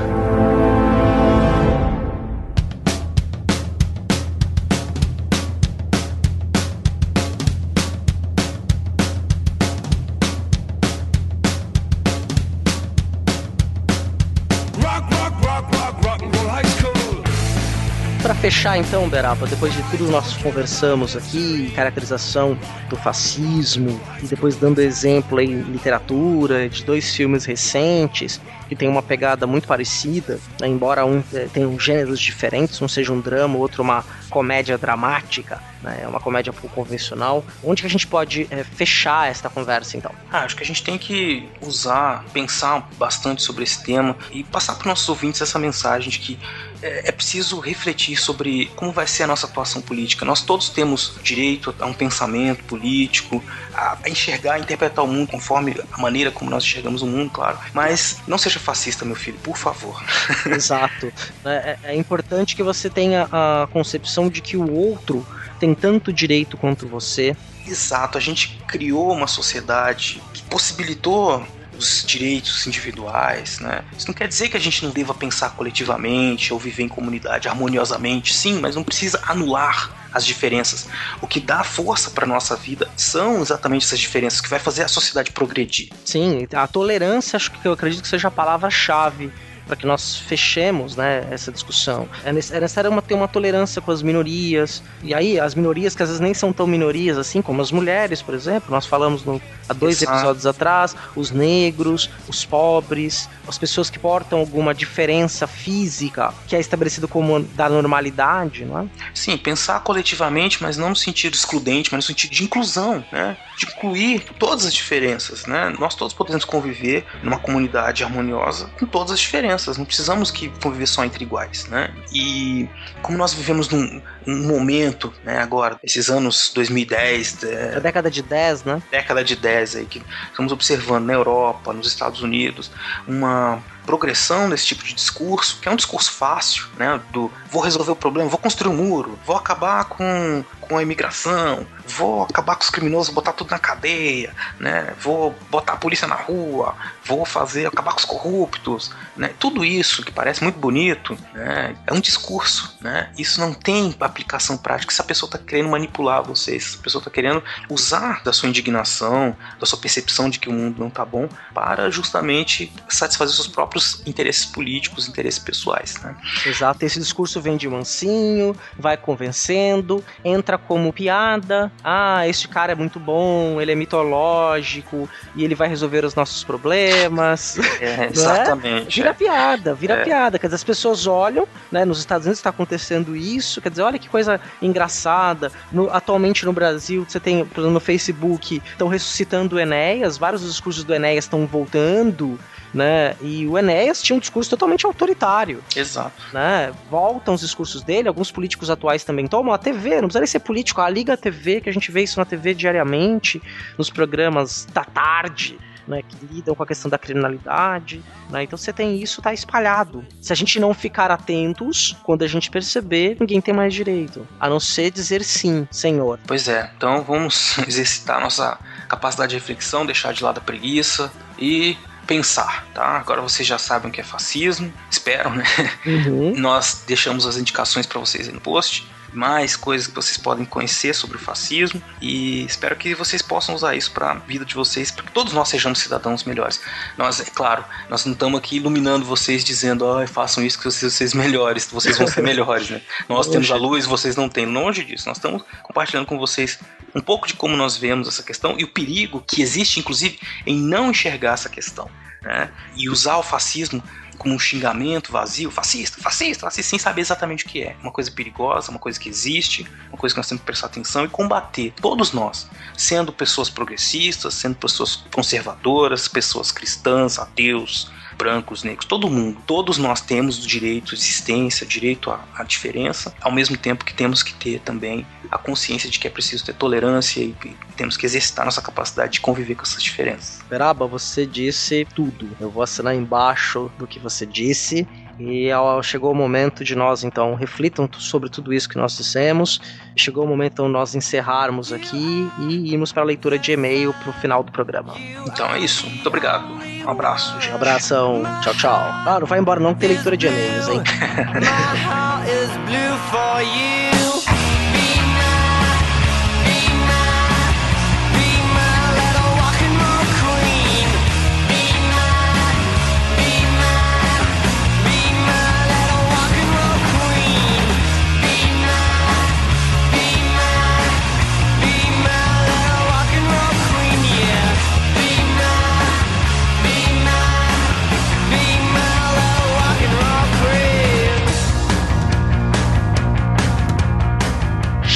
fechar então, Berapa, depois de tudo nós conversamos aqui, caracterização do fascismo, e depois dando exemplo em literatura de dois filmes recentes que tem uma pegada muito parecida, né, embora um é, tenha gêneros diferentes, um seja um drama, outro uma comédia dramática, né, é uma comédia pouco convencional. Onde que a gente pode é, fechar esta conversa então? Ah, acho que a gente tem que usar, pensar bastante sobre esse tema e passar para os nossos ouvintes essa mensagem de que é, é preciso refletir sobre como vai ser a nossa atuação política. Nós todos temos direito a um pensamento político, a, a enxergar, a interpretar o mundo conforme a maneira como nós enxergamos o mundo, claro. Mas não seja fascista, meu filho, por favor. Exato. [laughs] É, é, é importante que você tenha a concepção de que o outro tem tanto direito quanto você. Exato, a gente criou uma sociedade que possibilitou os direitos individuais, né? Isso não quer dizer que a gente não deva pensar coletivamente ou viver em comunidade harmoniosamente, sim, mas não precisa anular as diferenças. O que dá força para nossa vida são exatamente essas diferenças que vai fazer a sociedade progredir. Sim, a tolerância acho que eu acredito que seja a palavra-chave para que nós fechemos né, essa discussão. É, é necessário uma, ter uma tolerância com as minorias, e aí as minorias que às vezes nem são tão minorias assim, como as mulheres, por exemplo, nós falamos no, há dois Exato. episódios atrás, os negros, os pobres, as pessoas que portam alguma diferença física que é estabelecido como da normalidade, não é? Sim, pensar coletivamente, mas não no sentido excludente, mas no sentido de inclusão, né? De incluir todas as diferenças, né? Nós todos podemos conviver numa comunidade harmoniosa com todas as diferenças diferenças, não precisamos que conviver só entre iguais, né? E como nós vivemos num, num momento, né, agora, esses anos 2010... É, a década de 10, né? Década de 10 aí, que estamos observando na Europa, nos Estados Unidos, uma progressão desse tipo de discurso, que é um discurso fácil, né? Do vou resolver o problema, vou construir um muro, vou acabar com, com a imigração, vou acabar com os criminosos, botar tudo na cadeia, né? Vou botar a polícia na rua, vou fazer acabar com os corruptos, né? Tudo isso que parece muito bonito, né? É um discurso, né? Isso não tem aplicação prática. Se a pessoa está querendo manipular vocês, se a pessoa está querendo usar da sua indignação, da sua percepção de que o mundo não está bom, para justamente satisfazer seus próprios interesses políticos, interesses pessoais, né? Exato. Esse discurso vem de mansinho, vai convencendo, entra como piada, ah, este cara é muito bom, ele é mitológico e ele vai resolver os nossos problemas. É, [laughs] exatamente. É? Vira piada, vira é. piada. Quer dizer, as pessoas olham, né? Nos Estados Unidos está acontecendo isso, quer dizer, olha que coisa engraçada. No, atualmente no Brasil, você tem, por exemplo, no Facebook, estão ressuscitando o Enéas, vários dos discursos do Enéas estão voltando né? E o Enéas tinha um discurso totalmente autoritário. Exato. Né? Voltam os discursos dele, alguns políticos atuais também tomam. A TV, não precisa nem ser político, a Liga TV, que a gente vê isso na TV diariamente, nos programas da tarde. Né, que lidam com a questão da criminalidade, né, então você tem isso tá espalhado. Se a gente não ficar atentos, quando a gente perceber, ninguém tem mais direito, a não ser dizer sim, Senhor. Pois é, então vamos [laughs] exercitar nossa capacidade de reflexão, deixar de lado a preguiça e pensar, tá? Agora vocês já sabem o que é fascismo, espero, né? Uhum. [laughs] Nós deixamos as indicações para vocês aí no post. mais coisas que vocês podem conhecer sobre o fascismo e espero que vocês possam usar isso para a vida de vocês, para que todos nós sejamos cidadãos melhores. Nós, é claro, nós não estamos aqui iluminando vocês dizendo, oh, façam isso que vocês, vocês melhores, vocês vão ser [laughs] melhores, né? Nós temos a luz, vocês não têm. Longe disso, nós estamos compartilhando com vocês um pouco de como nós vemos essa questão e o perigo que existe, inclusive, em não enxergar essa questão. Né? E usar o fascismo como um xingamento vazio, fascista, fascista, fascista, sem saber exatamente o que é. Uma coisa perigosa, uma coisa que existe, uma coisa que nós temos que prestar atenção e combater, todos nós, sendo pessoas progressistas, sendo pessoas conservadoras, pessoas cristãs, ateus, brancos, negros, todo mundo, todos nós temos o direito de existência, direito à, à, diferença, ao mesmo tempo que temos que ter também a consciência de que é preciso ter tolerância e, e temos que exercitar nossa capacidade de conviver com essas diferenças. Beraba, você disse tudo. Eu vou assinar embaixo do que você disse. E chegou o momento de nós então reflitam sobre tudo isso que nós dissemos. Chegou o momento então nós encerrarmos aqui e irmos para a leitura de e-mail para o final do programa. Então é isso. Muito obrigado. Um abraço. Gente. Um abração. Tchau, tchau. Ah, não vai embora não que tem leitura de e-mails, hein? [laughs]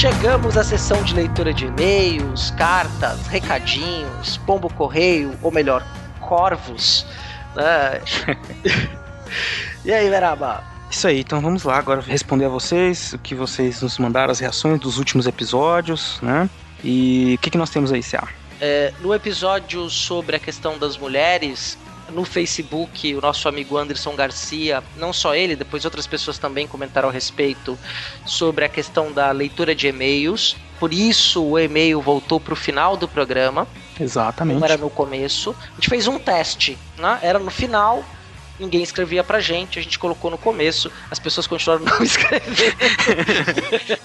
Chegamos à sessão de leitura de e-mails, cartas, recadinhos, pombo correio, ou melhor, corvos. Né? [laughs] e aí, Veraba? Isso aí, então vamos lá agora responder a vocês o que vocês nos mandaram, as reações dos últimos episódios, né? E o que, que nós temos aí, Cia? É, no episódio sobre a questão das mulheres, no Facebook, o nosso amigo Anderson Garcia, não só ele, depois outras pessoas também comentaram a respeito sobre a questão da leitura de e-mails. Por isso o e-mail voltou para o final do programa. Exatamente. Não era no começo. A gente fez um teste, né? Era no final, ninguém escrevia pra gente, a gente colocou no começo, as pessoas continuaram não [laughs] escrevendo.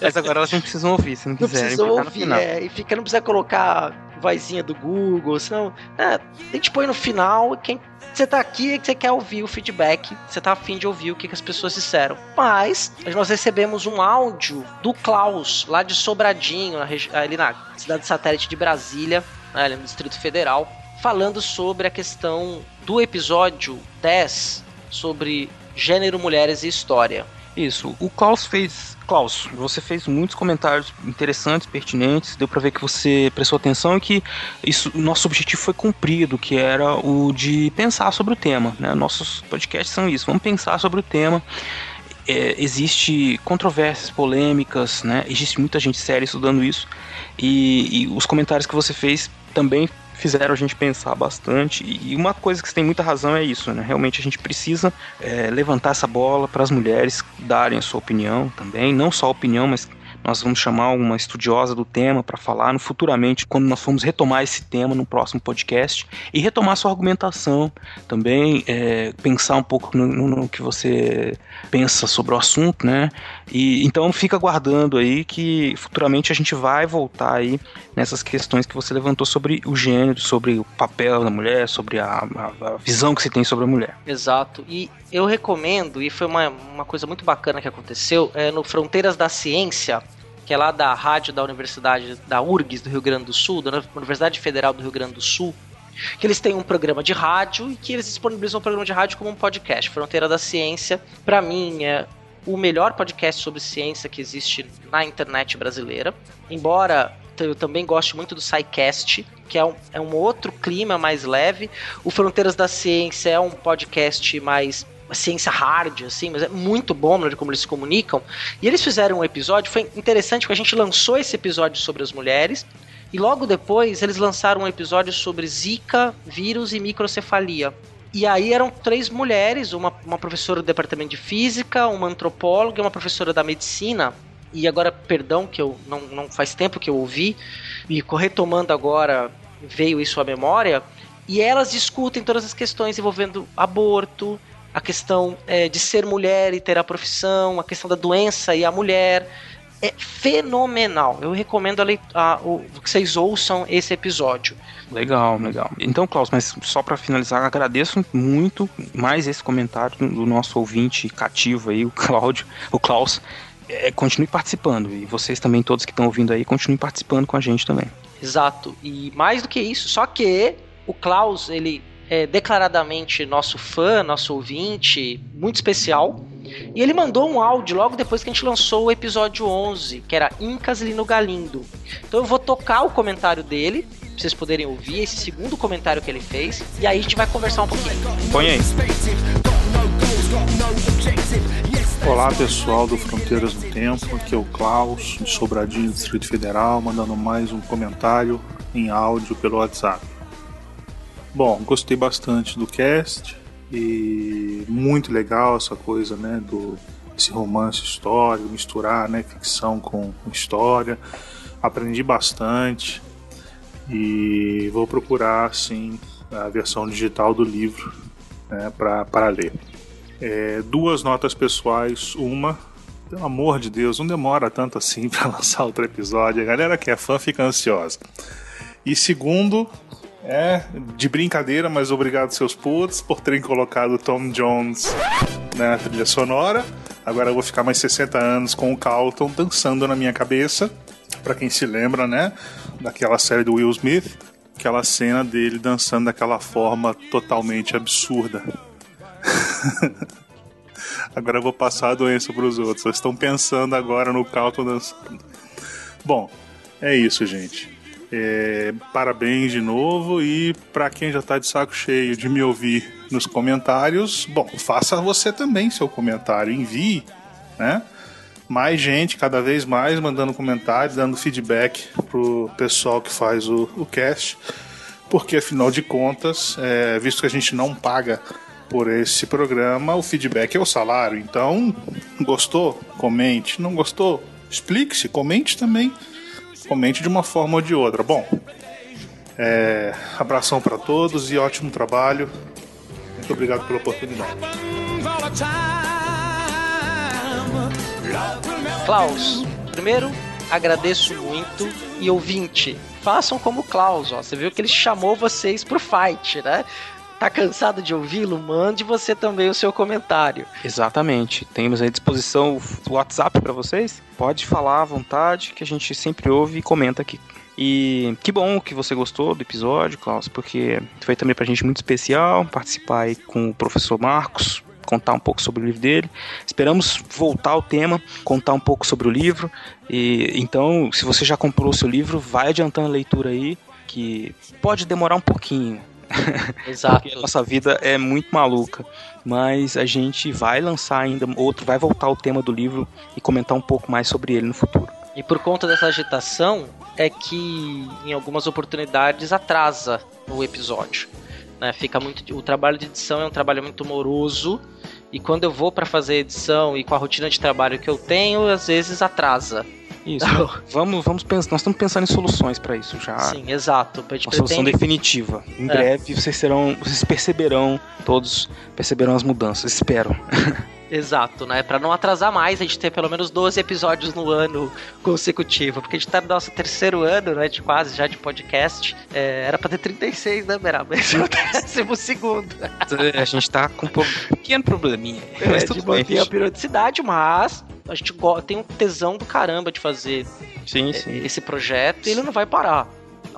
Mas agora elas não precisam ouvir, se não quiserem. Não precisam ouvir, é, e fica, não precisa colocar vozinha do Google, senão é, a gente põe no final quem você tá aqui e você quer ouvir o feedback, você tá afim de ouvir o que, que as pessoas disseram. Mas nós recebemos um áudio do Klaus, lá de Sobradinho, ali na cidade satélite de Brasília, né, no Distrito Federal, falando sobre a questão do episódio 10 sobre gênero, mulheres e história. Isso. O Klaus fez. Klaus, você fez muitos comentários interessantes, pertinentes. Deu para ver que você prestou atenção e que isso, nosso objetivo foi cumprido, que era o de pensar sobre o tema. Né? Nossos podcasts são isso. Vamos pensar sobre o tema. É, existe controvérsias, polêmicas, né? Existe muita gente séria estudando isso. E, e os comentários que você fez também fizeram a gente pensar bastante. E uma coisa que você tem muita razão é isso, né? Realmente a gente precisa é, levantar essa bola para as mulheres darem a sua opinião também, não só a opinião, mas nós vamos chamar uma estudiosa do tema para falar no futuramente, quando nós formos retomar esse tema no próximo podcast e retomar sua argumentação também, é, pensar um pouco no, no, no, que você pensa sobre o assunto, né? E então fica aguardando aí que futuramente a gente vai voltar aí nessas questões que você levantou sobre o gênero, sobre o papel da mulher, sobre a, a, a visão que você tem sobre a mulher. Exato. E eu recomendo, e foi uma, uma coisa muito bacana que aconteceu, é no Fronteiras da Ciência, que é lá da rádio da Universidade da URGS do Rio Grande do Sul, da Universidade Federal do Rio Grande do Sul, que eles têm um programa de rádio e que eles disponibilizam o um programa de rádio como um podcast. Fronteira da Ciência, para mim, é o melhor podcast sobre ciência que existe na internet brasileira. Embora eu também goste muito do SciCast, que é um, é um outro clima mais leve. O Fronteiras da Ciência é um podcast mais ciência hard, assim, mas é muito bom de como eles se comunicam. E eles fizeram um episódio, foi interessante porque a gente lançou esse episódio sobre as mulheres, e logo depois eles lançaram um episódio sobre Zika, vírus e microcefalia. E aí eram três mulheres, uma, uma professora do departamento de física, uma antropóloga e uma professora da medicina. E agora, perdão, que eu não, não faz tempo que eu ouvi, e retomando agora, veio isso à memória. E elas discutem todas as questões envolvendo aborto, a questão é, de ser mulher e ter a profissão, a questão da doença e a mulher, é fenomenal. Eu recomendo a, a, o, que vocês ouçam esse episódio. Legal, legal. Então, Klaus, mas só para finalizar, agradeço muito mais esse comentário do nosso ouvinte cativo aí, o Cláudio, o Klaus. É, continue participando e vocês também, todos que estão ouvindo aí, continuem participando com a gente também. Exato. E mais do que isso, só que o Klaus, ele é declaradamente nosso fã, nosso ouvinte, muito especial. E ele mandou um áudio logo depois que a gente lançou o episódio 11, que era Incas Lino Galindo. Então eu vou tocar o comentário dele, pra vocês poderem ouvir esse segundo comentário que ele fez, e aí a gente vai conversar um pouquinho. Põe aí. Olá pessoal do Fronteiras no Tempo, aqui é o Klaus, de Sobradinho, Distrito Federal, mandando mais um comentário em áudio pelo WhatsApp. Bom, gostei bastante do cast e muito legal essa coisa, né, do esse romance histórico, misturar, né, ficção com história. Aprendi bastante e vou procurar, sim, a versão digital do livro né, para ler. É, duas notas pessoais. Uma, pelo amor de Deus, não demora tanto assim [laughs] para lançar outro episódio. A galera que é fã fica ansiosa. E segundo, é de brincadeira, mas obrigado seus putos por terem colocado Tom Jones na trilha sonora. Agora eu vou ficar mais 60 anos com o Carlton dançando na minha cabeça. Para quem se lembra, né, daquela série do Will Smith, aquela cena dele dançando daquela forma totalmente absurda. [laughs] agora eu vou passar a doença para os outros. Vocês estão pensando agora no Calton dançando. Bom, é isso, gente. É, parabéns de novo e para quem já está de saco cheio de me ouvir nos comentários, bom, faça você também seu comentário, envie, né? Mais gente, cada vez mais, mandando comentários, dando feedback pro pessoal que faz o, o cast, porque afinal de contas, é, visto que a gente não paga por esse programa, o feedback é o salário. Então, gostou? Comente. Não gostou? Explique-se, comente também. Comente de uma forma ou de outra. Bom, é, abração para todos e ótimo trabalho. Muito obrigado pela oportunidade. Klaus, primeiro agradeço muito e ouvinte, façam como Klaus, ó. Você viu que ele chamou vocês pro fight, né? Tá cansado de ouvi-lo? Mande você também o seu comentário. Exatamente. Temos à disposição o WhatsApp para vocês. Pode falar à vontade, que a gente sempre ouve e comenta aqui. E que bom que você gostou do episódio, Klaus, porque foi também pra gente muito especial participar aí com o professor Marcos, contar um pouco sobre o livro dele. Esperamos voltar ao tema, contar um pouco sobre o livro. E então, se você já comprou o seu livro, vai adiantando a leitura aí, que pode demorar um pouquinho. [laughs] Exato. Porque a nossa vida é muito maluca. Mas a gente vai lançar ainda outro, vai voltar ao tema do livro e comentar um pouco mais sobre ele no futuro. E por conta dessa agitação, é que em algumas oportunidades atrasa o episódio. Né? Fica muito, o trabalho de edição é um trabalho muito moroso. E quando eu vou para fazer edição e com a rotina de trabalho que eu tenho, às vezes atrasa. Isso. vamos, vamos pensar. Nós estamos pensando em soluções para isso já. Sim, exato. Uma pretende... solução definitiva. Em é. breve vocês serão, vocês perceberão, todos perceberão as mudanças. Espero. [laughs] Exato, né? Para não atrasar mais, a gente ter pelo menos 12 episódios no ano consecutivo, porque a gente tá no nosso terceiro ano, né? De quase já de podcast. É, era pra ter 36, né, Beraba? Esse é o décimo segundo. a gente tá com um pequeno probleminha. É, mas tudo de manter a periodicidade, mas a gente tem um tesão do caramba de fazer sim, sim. esse projeto e ele não vai parar.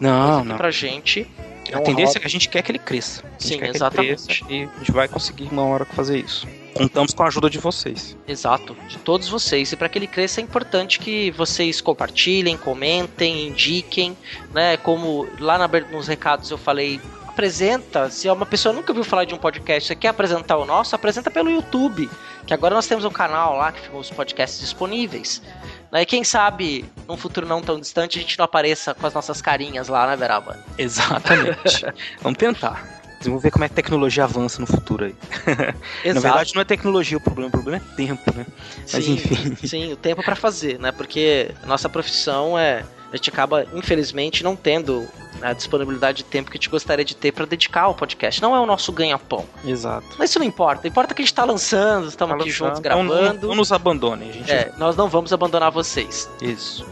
Não, não. Pra gente. É a tendência é que a gente quer que ele cresça. Sim, exatamente. Cresça, e a gente vai conseguir uma hora fazer isso. Contamos com a ajuda de vocês. Exato, de todos vocês. E para que ele cresça é importante que vocês compartilhem, comentem, indiquem, né? Como lá na, nos recados eu falei, apresenta. Se uma pessoa nunca ouviu falar de um podcast, você quer apresentar o nosso, apresenta pelo YouTube. Que agora nós temos um canal lá que ficam os podcasts disponíveis. Né? E quem sabe, num futuro não tão distante, a gente não apareça com as nossas carinhas lá, né, Beraba? Exatamente. [laughs] Vamos tentar. Vamos ver como é que a tecnologia avança no futuro aí. [laughs] Na verdade, não é tecnologia o problema, o problema é tempo, né? Mas sim, enfim. [laughs] Sim, o tempo para fazer, né? Porque a nossa profissão é. A gente acaba, infelizmente, não tendo a disponibilidade de tempo que a gente gostaria de ter para dedicar ao podcast. Não é o nosso ganha-pão. Exato. Mas isso não importa. Importa que a gente tá lançando, estamos Tá aqui lançando. juntos Não- não- gravando. Não, nos abandonem, gente. É, nós não vamos abandonar vocês. Isso.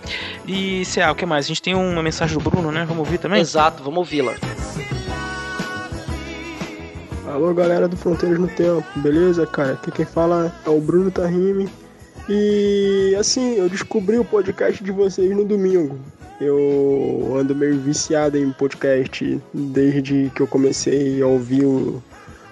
E, CA, o que mais? A gente tem uma mensagem do Bruno, né? Vamos ouvir também? Exato, vamos ouvi-la. Alô galera do Fronteiras no Tempo, beleza, cara? Aqui quem fala é o Bruno Tahimi. E assim, eu descobri o podcast de vocês no domingo. Eu ando meio viciado em podcast desde que eu comecei a ouvir o,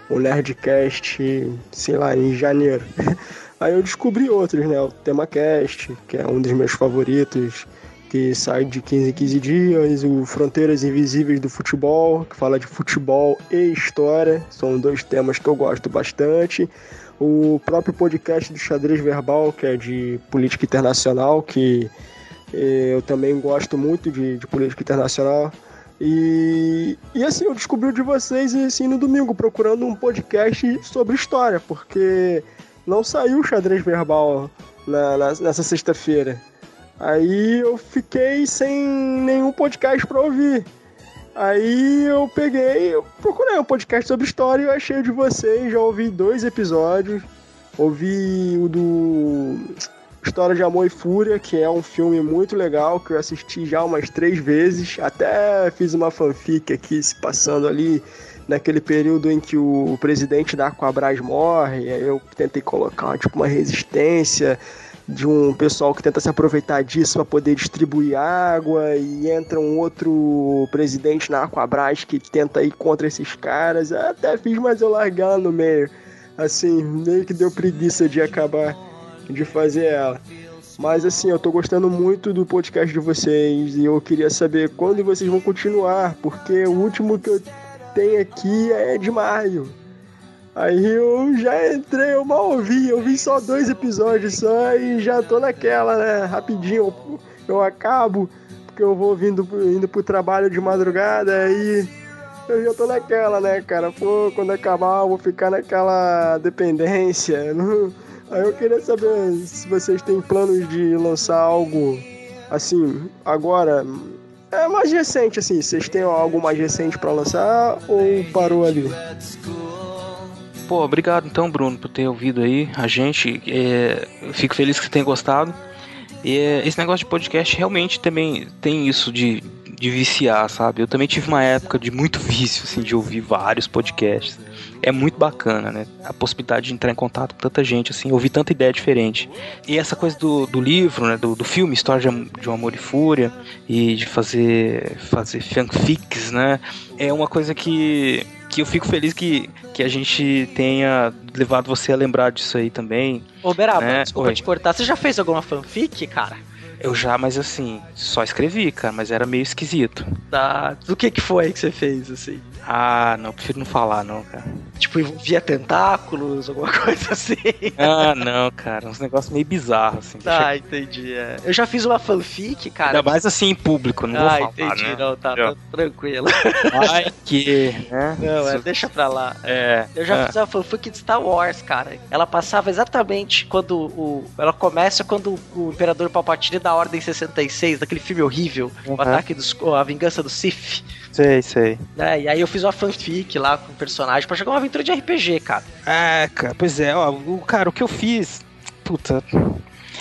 o Nerdcast, sei lá, em janeiro. [laughs] Aí eu descobri outros, né? O TemaCast, que é um dos meus favoritos, que sai de 15 em 15 dias, o Fronteiras Invisíveis do Futebol, que fala de futebol e história, são dois temas que eu gosto bastante. O próprio podcast do Xadrez Verbal, que é de política internacional, que eh, eu também gosto muito de, de política internacional. E, e assim, eu descobri de vocês assim, no domingo, procurando um podcast sobre história, porque não saiu o Xadrez Verbal na- na- nessa sexta-feira. Aí eu fiquei sem nenhum podcast pra ouvir. Aí eu peguei, eu procurei um podcast sobre história e eu achei o de vocês, já ouvi dois episódios. Ouvi o do História de Amor e Fúria, que é um filme muito legal, que eu assisti já umas três vezes. Até fiz uma fanfic aqui se passando ali naquele período em que o presidente da Aquabras morre. Aí eu tentei colocar tipo uma resistência de um pessoal que tenta se aproveitar disso para poder distribuir água e entra um outro presidente na Aquabras que tenta ir contra esses caras. Eu até fiz, mas eu larguei ela no meio. Assim, meio que deu preguiça de acabar de fazer ela. Mas assim, eu tô gostando muito do podcast de vocês e eu queria saber quando vocês vão continuar, porque o último que eu tenho aqui é de maio. Aí eu já entrei, eu mal ouvi, eu vi só dois episódios só e já tô naquela, né? Rapidinho eu, eu acabo, porque eu vou vindo, indo pro trabalho de madrugada, aí eu já tô naquela, né, cara? Pô, quando acabar eu vou ficar naquela dependência. [laughs] Aí eu queria saber se vocês têm planos de lançar algo assim, agora. É mais recente, assim, vocês têm algo mais recente pra lançar ou parou ali? Pô, obrigado então, Bruno, por ter ouvido aí a gente. É, fico feliz que você tenha gostado. E é, esse negócio de podcast realmente também tem isso de, de viciar, sabe? Eu também tive uma época de muito vício, assim, de ouvir vários podcasts. É muito bacana, né? A possibilidade de entrar em contato com tanta gente, assim, ouvir tanta ideia diferente. E essa coisa do, do livro, né? Do, do filme História de um Amor e Fúria, e de fazer, fazer fanfics, né? É uma coisa que, que eu fico feliz que, que a gente tenha levado você a lembrar disso aí também. Ô, Beraba, É, desculpa oi. te cortar. Você já fez alguma fanfic, cara? Eu já, mas assim, só escrevi, cara, mas era meio esquisito. Da... Do que que foi que você fez, assim? Ah, não, prefiro não falar, não, cara. Tipo, envolvia tentáculos, alguma [laughs] coisa assim? Ah, não, cara, uns negócios meio bizarros, assim. deixa- Ah, entendi. é. Eu já fiz uma fanfic, cara. Ainda mais assim em público, não vou ah, falar, entendi. né? Não, tá, tá tranquilo. Ai, que, né? [laughs] Não, é, deixa pra lá. É, Eu já ah, fiz uma fanfic de Star Wars, cara. Ela passava exatamente quando o. Ela começa quando o Imperador Palpatine da Ordem 66, daquele filme horrível, o Uhum. ataque dos. A vingança do Sith. Sei, sei. Né? E aí eu fiz uma fanfic lá com o personagem pra jogar uma aventura de RPG, cara. É, cara, pois é, ó, o, cara, o que eu fiz. Puta.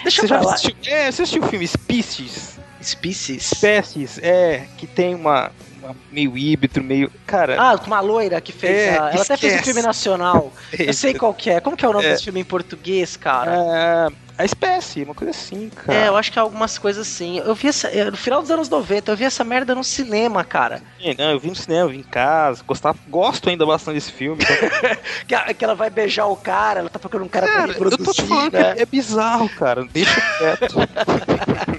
Deixa Você já lá. assistiu, é, você assistiu o filme Species? Species. Espécies, é, que tem uma meio híbrido, meio. Cara, Ah, com uma loira que fez. É, a- Ela até fez um esquece. filme nacional. [laughs] Eu sei qual que é. Como que é o nome É. desse filme em português, cara? é, a espécie, uma coisa assim, cara. É, eu acho que é algumas coisas assim. Eu vi essa. é, No final dos anos 90, eu vi essa merda no cinema, cara. É, Não, eu vi no cinema, eu vi em casa, gostava, gosto ainda bastante desse filme. então- [laughs] Que, ela vai beijar o cara, ela tá procurando um cara pra Cara, eu tô te reproduzir, falando né? é, é bizarro, cara. Deixa quieto. [laughs]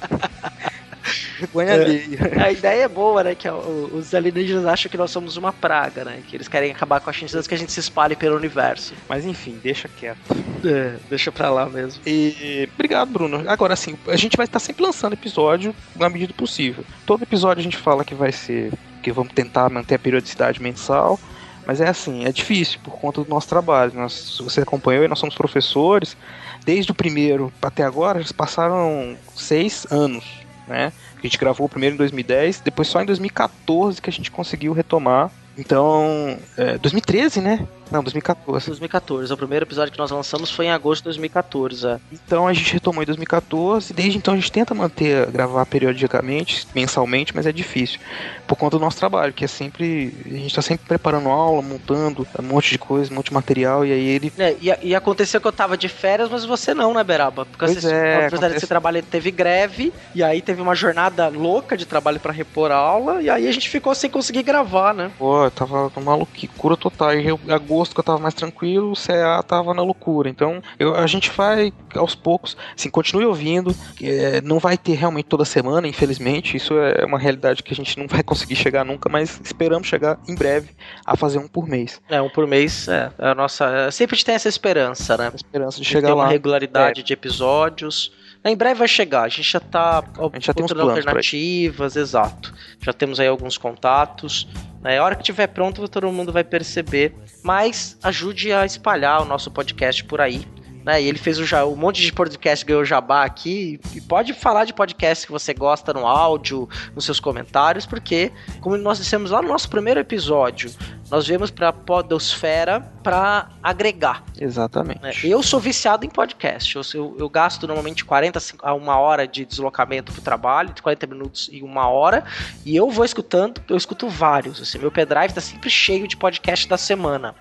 Vergonha alheia. A ideia é boa, né? Que o- os alienígenas acham que nós somos uma praga, né? Que eles querem acabar com a gente antes que a gente se espalhe pelo universo. Mas enfim, deixa quieto. É, deixa pra lá mesmo. E obrigado, Bruno. Agora sim, a gente vai estar sempre lançando episódio na medida do possível. Todo episódio a gente fala que vai ser que vamos tentar manter a periodicidade mensal, Mas é assim, é difícil por conta do nosso trabalho. Nós, se você acompanhou, nós somos professores. Desde o primeiro até agora, já passaram seis anos, né? A gente gravou o primeiro em 2010, depois só em 2014 que a gente conseguiu retomar. Então, é, 2013, né? Não, 2014. 2014. O primeiro episódio que nós lançamos foi em agosto de 2014. É. Então a gente retomou em 2014. Desde então a gente tenta manter, gravar periodicamente, mensalmente, mas é difícil. Por conta do nosso trabalho, que é sempre. A gente tá sempre preparando aula, montando um monte de coisa, um monte de material, e aí ele. É, e, e, aconteceu que eu tava de férias, mas você não, né, Beraba? Porque pois você, é, apesar acontece... trabalho, teve greve, e aí teve uma jornada louca de trabalho para repor a aula, e aí a gente ficou sem conseguir gravar, né? Pô, eu tava loucura total. E eu, agosto que eu tava mais tranquilo, o CA tava na loucura. Então, eu, a gente vai aos poucos, assim, continue ouvindo. É, não vai ter realmente toda semana, infelizmente. Isso é uma realidade que a gente não vai conseguir chegar nunca, mas esperamos chegar em breve a fazer um por mês. É, um por mês é, é a nossa. Sempre a gente tem essa esperança, né? A esperança de, chegar ter lá. uma regularidade é. de episódios. Em breve vai chegar, a gente já tá tem uns alternativas, exato. Já temos aí alguns contatos. Na né? hora que tiver pronto, todo mundo vai perceber. Mas ajude a espalhar o nosso podcast por aí. Né? E ele fez o, um monte de podcast ganhou jabá aqui. E pode falar de podcast que você gosta no áudio, nos seus comentários, porque, como nós dissemos lá no nosso primeiro episódio, nós viemos para a Podosfera para agregar. Exatamente. Né? Eu sou viciado em podcast. Eu, eu, eu, gasto normalmente 40 a uma hora de deslocamento para o trabalho, de 40 minutos e uma hora. E eu vou escutando, eu escuto vários. Assim, meu pendrive está sempre cheio de podcast da semana.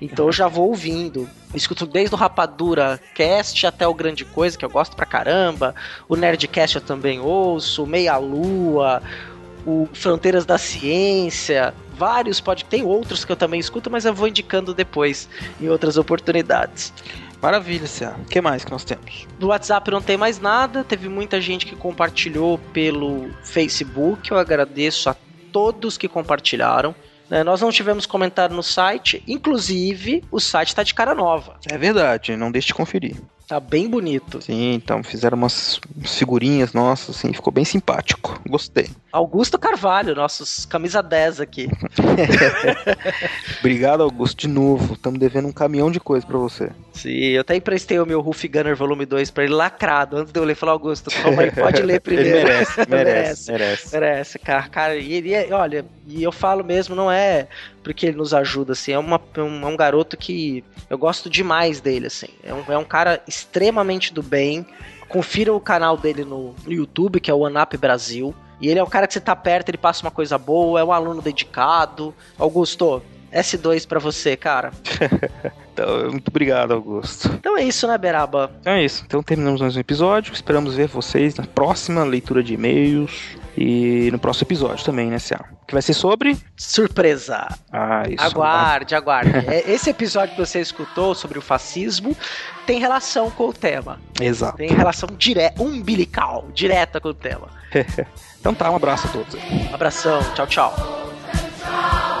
Então eu já vou ouvindo. escuto desde o Rapadura Cast até o Grande Coisa, que eu gosto pra caramba. O Nerdcast eu também ouço. Meia Lua. O Fronteiras da Ciência. Vários pode Tem outros que eu também escuto, mas eu vou indicando depois, em outras oportunidades. Maravilha, Cia. O que mais que nós temos? No WhatsApp não tem mais nada. Teve muita gente que compartilhou pelo Facebook. Eu agradeço a todos que compartilharam. Né? Nós não tivemos comentário no site, inclusive o site está de cara nova. É verdade, não deixe de conferir. Tá bem bonito. Sim, então fizeram umas figurinhas nossas, assim, ficou bem simpático. Gostei. Augusto Carvalho, nossos camisa 10 aqui. [laughs] Obrigado, Augusto, de novo. Estamos devendo um caminhão de coisa para você. Sim, eu até emprestei o meu Ruff Gunner volume 2 para ele lacrado. Antes de eu ler, falei, Augusto, toma aí, pode ler [laughs] primeiro. Ele [laughs] merece, merece, merece. Merece, cara. cara e ele é, olha, e eu falo mesmo, não é porque ele nos ajuda, assim, é, uma, é um, é um garoto que eu gosto demais dele, assim. É um, é um cara extremamente do bem. Confira o canal dele no, no YouTube, que é o OneUp Brasil. E ele é um cara que você tá perto, ele passa uma coisa boa, é um aluno dedicado. Augusto, S2 para você, cara. [laughs] então, muito obrigado, Augusto. Então é isso, né, Beraba? Então é isso. Então terminamos mais um episódio. Esperamos ver vocês na próxima leitura de e-mails. E no próximo episódio também, né, Cia? Que vai ser sobre. Surpresa! Ah, isso. Aguarde, [laughs] aguarde. É, esse episódio que você escutou sobre o fascismo tem relação com o tema. Exato. Tem relação direta, umbilical, direta com o tema. [laughs] então tá, um abraço a todos. Um abração, tchau, tchau.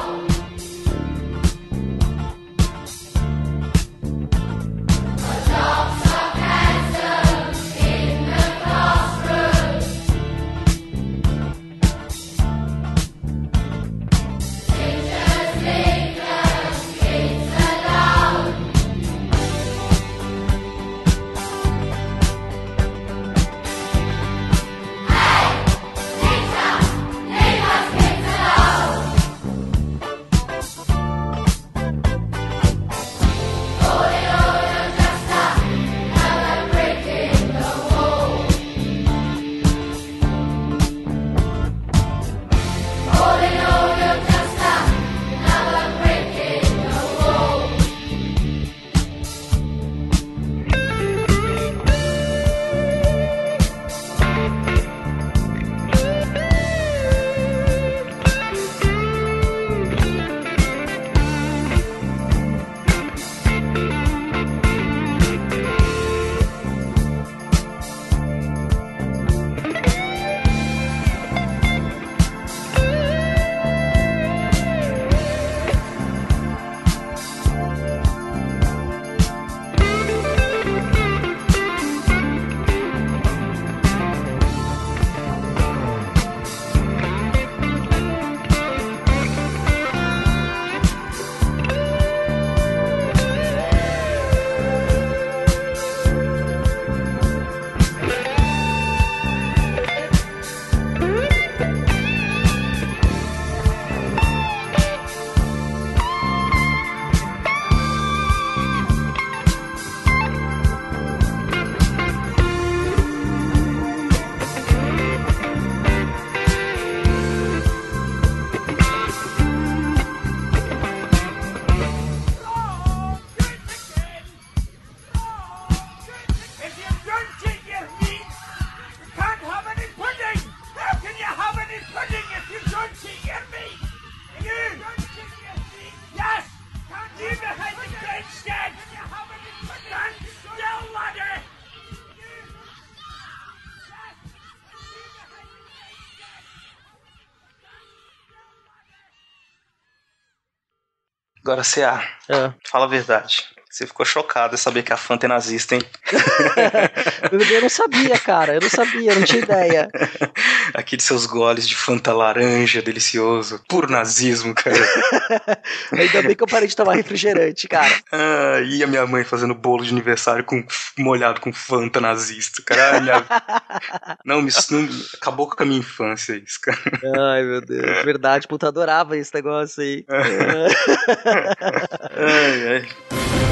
Agora, C.A., Ah. fala a verdade. Você ficou chocado em saber que a Fanta é nazista, hein? [laughs] Eu não sabia, cara. Eu não sabia, não tinha ideia. Aqueles seus goles de Fanta laranja delicioso. Puro nazismo, cara. [laughs] Ainda bem que eu parei de tomar refrigerante, cara. Ah, e a minha mãe fazendo bolo de aniversário com molhado com Fanta nazista, cara. Ai, minha... [laughs] não, me, não, acabou com a minha infância isso, cara. Ai, meu Deus. Verdade, puta, adorava esse negócio aí. [laughs] Ai, ai.